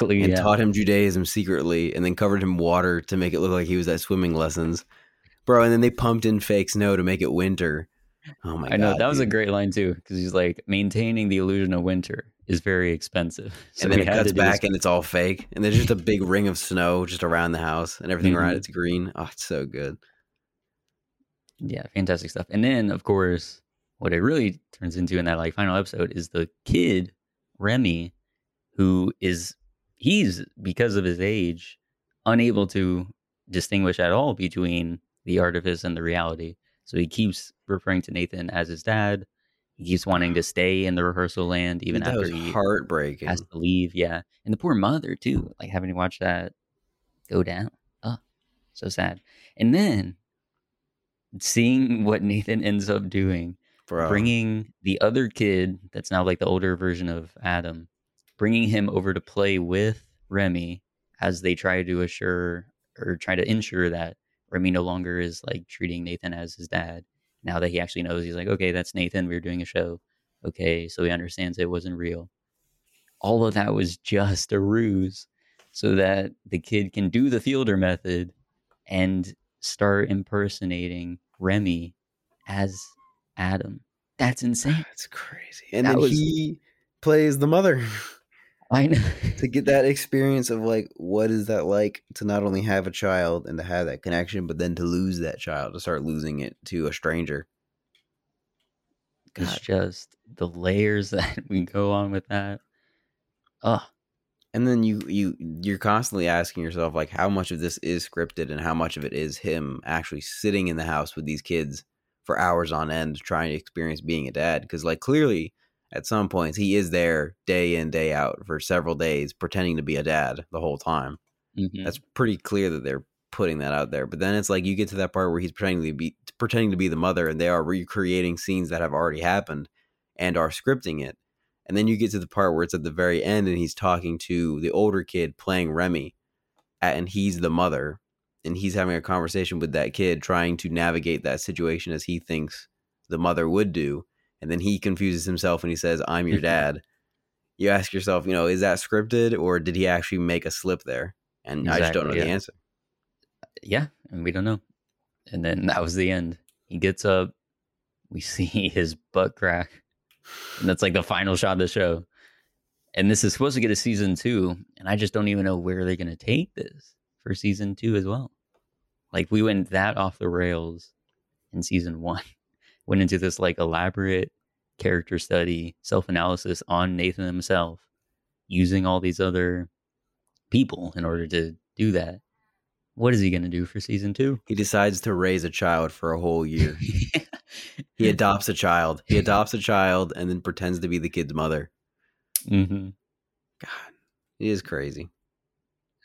and yeah. taught him Judaism secretly, and then covered him water to make it look like he was at swimming lessons, bro. And then they pumped in fake snow to make it winter. Oh my I know god! that was a great line too, because he's like maintaining the illusion of winter is very expensive. So and then it cuts back this- and it's all fake, and there's just a big ring of snow just around the house, and everything around Mhm. it's green. Oh, it's so good. yeah, fantastic stuff. And then of course, what it really turns into in that like final episode is the kid Remy, who is he's because of his age unable to distinguish at all between the artifice and the reality. So he keeps referring to Nathan as his dad. He keeps wanting to stay in the rehearsal land even that after was he heartbreaking. has to leave. Yeah, and the poor mother too, like having to watch that go down. Oh, so sad. And then seeing what Nathan ends up doing, Bro. bringing the other kid that's now like the older version of Adam, bringing him over to play with Remy as they try to assure or try to ensure that Remy no longer is like treating Nathan as his dad. Now that he actually knows, he's like, okay, that's Nathan. We were doing a show. Okay, so he understands it wasn't real. All of that was just a ruse so that the kid can do the fielder method and start impersonating Remy as Adam. That's insane. That's crazy. And That then was- he plays the mother. I know. to get that experience of like what is that like to not only have a child and to have that connection but then to lose that child to start losing it to a stranger It's just the layers that we go on with that. Oh, and then you you you're constantly asking yourself like how much of this is scripted and how much of it is him actually sitting in the house with these kids for hours on end trying to experience being a dad because like clearly at some points he is there day in day out for several days pretending to be a dad the whole time mhm. that's pretty clear that they're putting that out there. But then it's like you get to that part where he's pretending to be pretending to be the mother, and they are recreating scenes that have already happened and are scripting it. And then you get to the part where it's at the very end, and he's talking to the older kid playing Remy, and he's the mother, and he's having a conversation with that kid, trying to navigate that situation as he thinks the mother would do. And then he confuses himself and he says, "I'm your dad." you ask yourself, you know, is that scripted or did he actually make a slip there? And I just don't know Exactly, the answer. yeah, and we don't know. And then that was the end. He gets up, we see his butt crack. And that's like the final shot of the show. And this is supposed to get a season two. And I just don't even know where they're going to take this for season two as well. Like we went that off the rails in season one, went into this like elaborate character study, self analysis on Nathan himself, using all these other people in order to do that. What is he going to do for season two? He decides to raise a child for a whole year. he adopts a child. He adopts a child and then pretends to be the kid's mother. mm-hmm. God, it is crazy.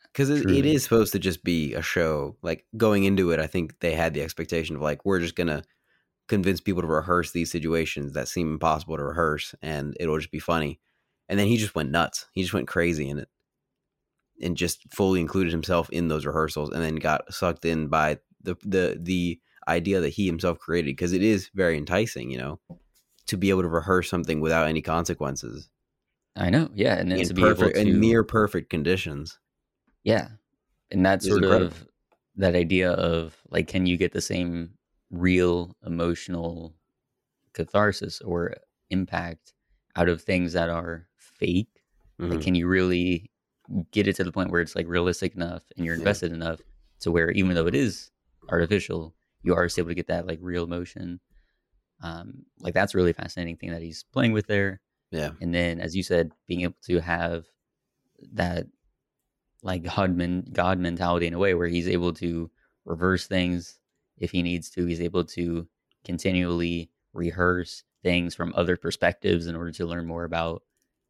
Because it, it is supposed to just be a show. Like going into it, I think they had the expectation of like, we're just going to convince people to rehearse these situations that seem impossible to rehearse and it'll just be funny. And then he just went nuts. He just went crazy in it and just fully included himself in those rehearsals and then got sucked in by the the the idea that he himself created because it is very enticing, you know, to be able to rehearse something without any consequences I know. Yeah. And then in to be perfect able to. in near perfect conditions. Yeah. And that sort of that idea of like, can you get the same real emotional catharsis or impact out of things that are fake? Like, Mhm. can you really get it to the point where it's like realistic enough and you're Yeah. invested enough to where even though it is artificial, you are still able to get that like real emotion. Um, like that's a really fascinating thing that he's playing with there. Yeah. And then, as you said, being able to have that like God, men- God mentality in a way where he's able to reverse things if he needs to. He's able to continually rehearse things from other perspectives in order to learn more about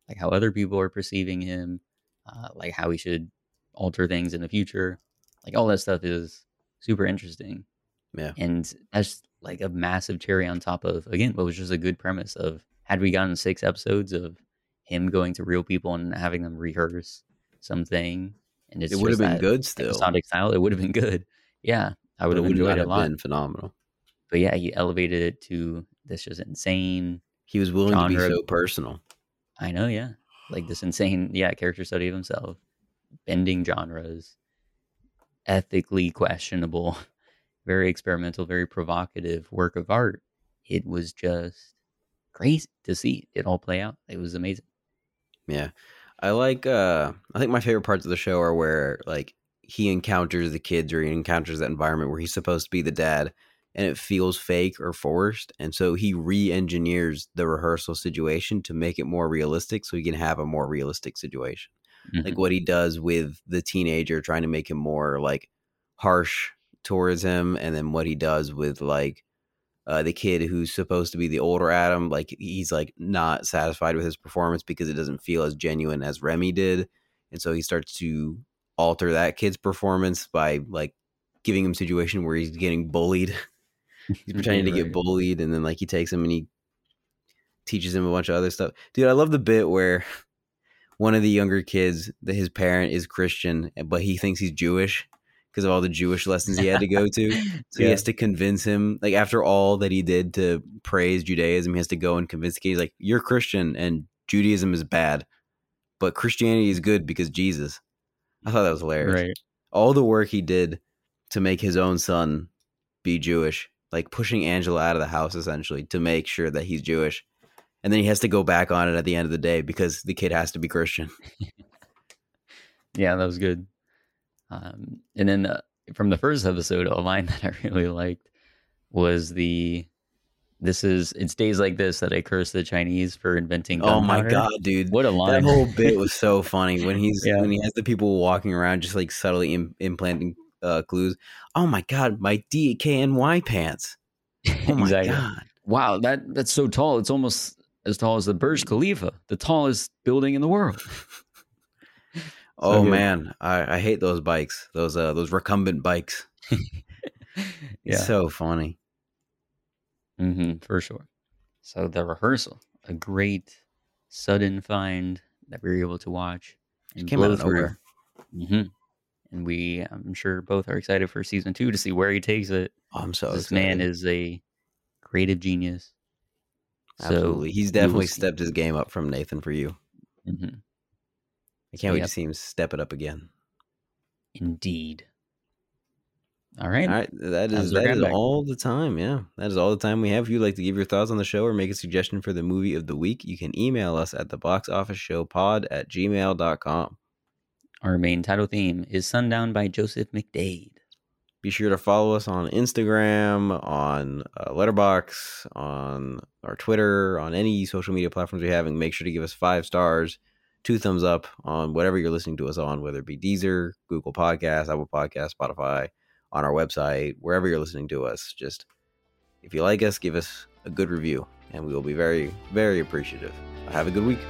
like how other people are perceiving him, uh, like how he should alter things in the future. Like all that stuff is super interesting. Yeah. And that's like a massive cherry on top of again what was just a good premise of had we gotten six episodes of him going to real people and having them rehearse something and it's It would have been good still. episodic style, it would have been good. Yeah. I would have enjoyed it a lot. been phenomenal. But yeah, he elevated it to this just insane He was willing to be so personal. I know, yeah. Like this insane, yeah, character study of himself, bending genres, ethically questionable, very experimental, very provocative work of art. It was just crazy to see it all play out. It was amazing. Yeah. I like uh I think my favorite parts of the show are where like he encounters the kids or he encounters that environment where he's supposed to be the dad and it feels fake or forced and so he re-engineers the rehearsal situation to make it more realistic so he can have a more realistic situation. Like Mhm. what he does with the teenager trying to make him more like harsh towards him and then what he does with like uh, the kid who's supposed to be the older Adam, like he's like not satisfied with his performance because it doesn't feel as genuine as Remy did, and so he starts to alter that kid's performance by like giving him a situation where he's getting bullied. he's pretending to get bullied, and then like he takes him and he teaches him a bunch of other stuff. Dude, I love the bit where one of the younger kids, that his parent is Christian, eh, but he thinks he's Jewish because of all the Jewish lessons he had to go to. So he has to convince him, like after all that he did to praise Judaism, he has to go and convince the kid. He's like, "You're Christian, and Judaism is bad, but Christianity is good because Jesus." I thought that was hilarious. Right. All the work he did to make his own son be Jewish, like pushing Angela out of the house essentially to make sure that he's Jewish, and then he has to go back on it at the end of the day because the kid has to be Christian. Yeah, that was good. Um, and then uh, from the first episode, a line that I really liked was the "This is it's days like this that I curse the Chinese for inventing." Oh my gunpowder." god, dude! What a line! That whole bit was so funny when he's Yeah. when he has the people walking around just like subtly Im- implanting uh, clues. Oh my god, my DKNY pants. Oh my exactly. god. Wow, that that's so tall. It's almost as tall as the Burj Khalifa, the tallest building in the world. Oh good. man, I, I hate those bikes. Those uh those recumbent bikes. yeah, So funny. Hmm for sure. So the rehearsal, a great sudden find that we were able to watch and Came out of nowhere. hmm And we, I'm sure, both are excited for season two to see where he takes it. Oh, I'm so this man is a creative genius. Absolutely. He's definitely stepped his game up from Nathan for you. Mhm. I can't wait to see him step it up again. Indeed. All right. All right, that is that is all the time. Yeah, that is all the time we have. If you'd like to give your thoughts on the show or make a suggestion for the movie of the week, you can email us at the box office show pod at gmail.com. Our main title theme is Sundown by Joseph McDade. Be sure to follow us on Instagram, on uh, Letterboxd, on our Twitter, on any social media platforms we have, and make sure to give us five stars, two thumbs up on whatever you're listening to us on, whether it be Deezer, Google Podcasts, Apple Podcasts, Spotify, on our website, wherever you're listening to us. Just if you like us, give us a good review, and we will be very, very appreciative. Have a good week.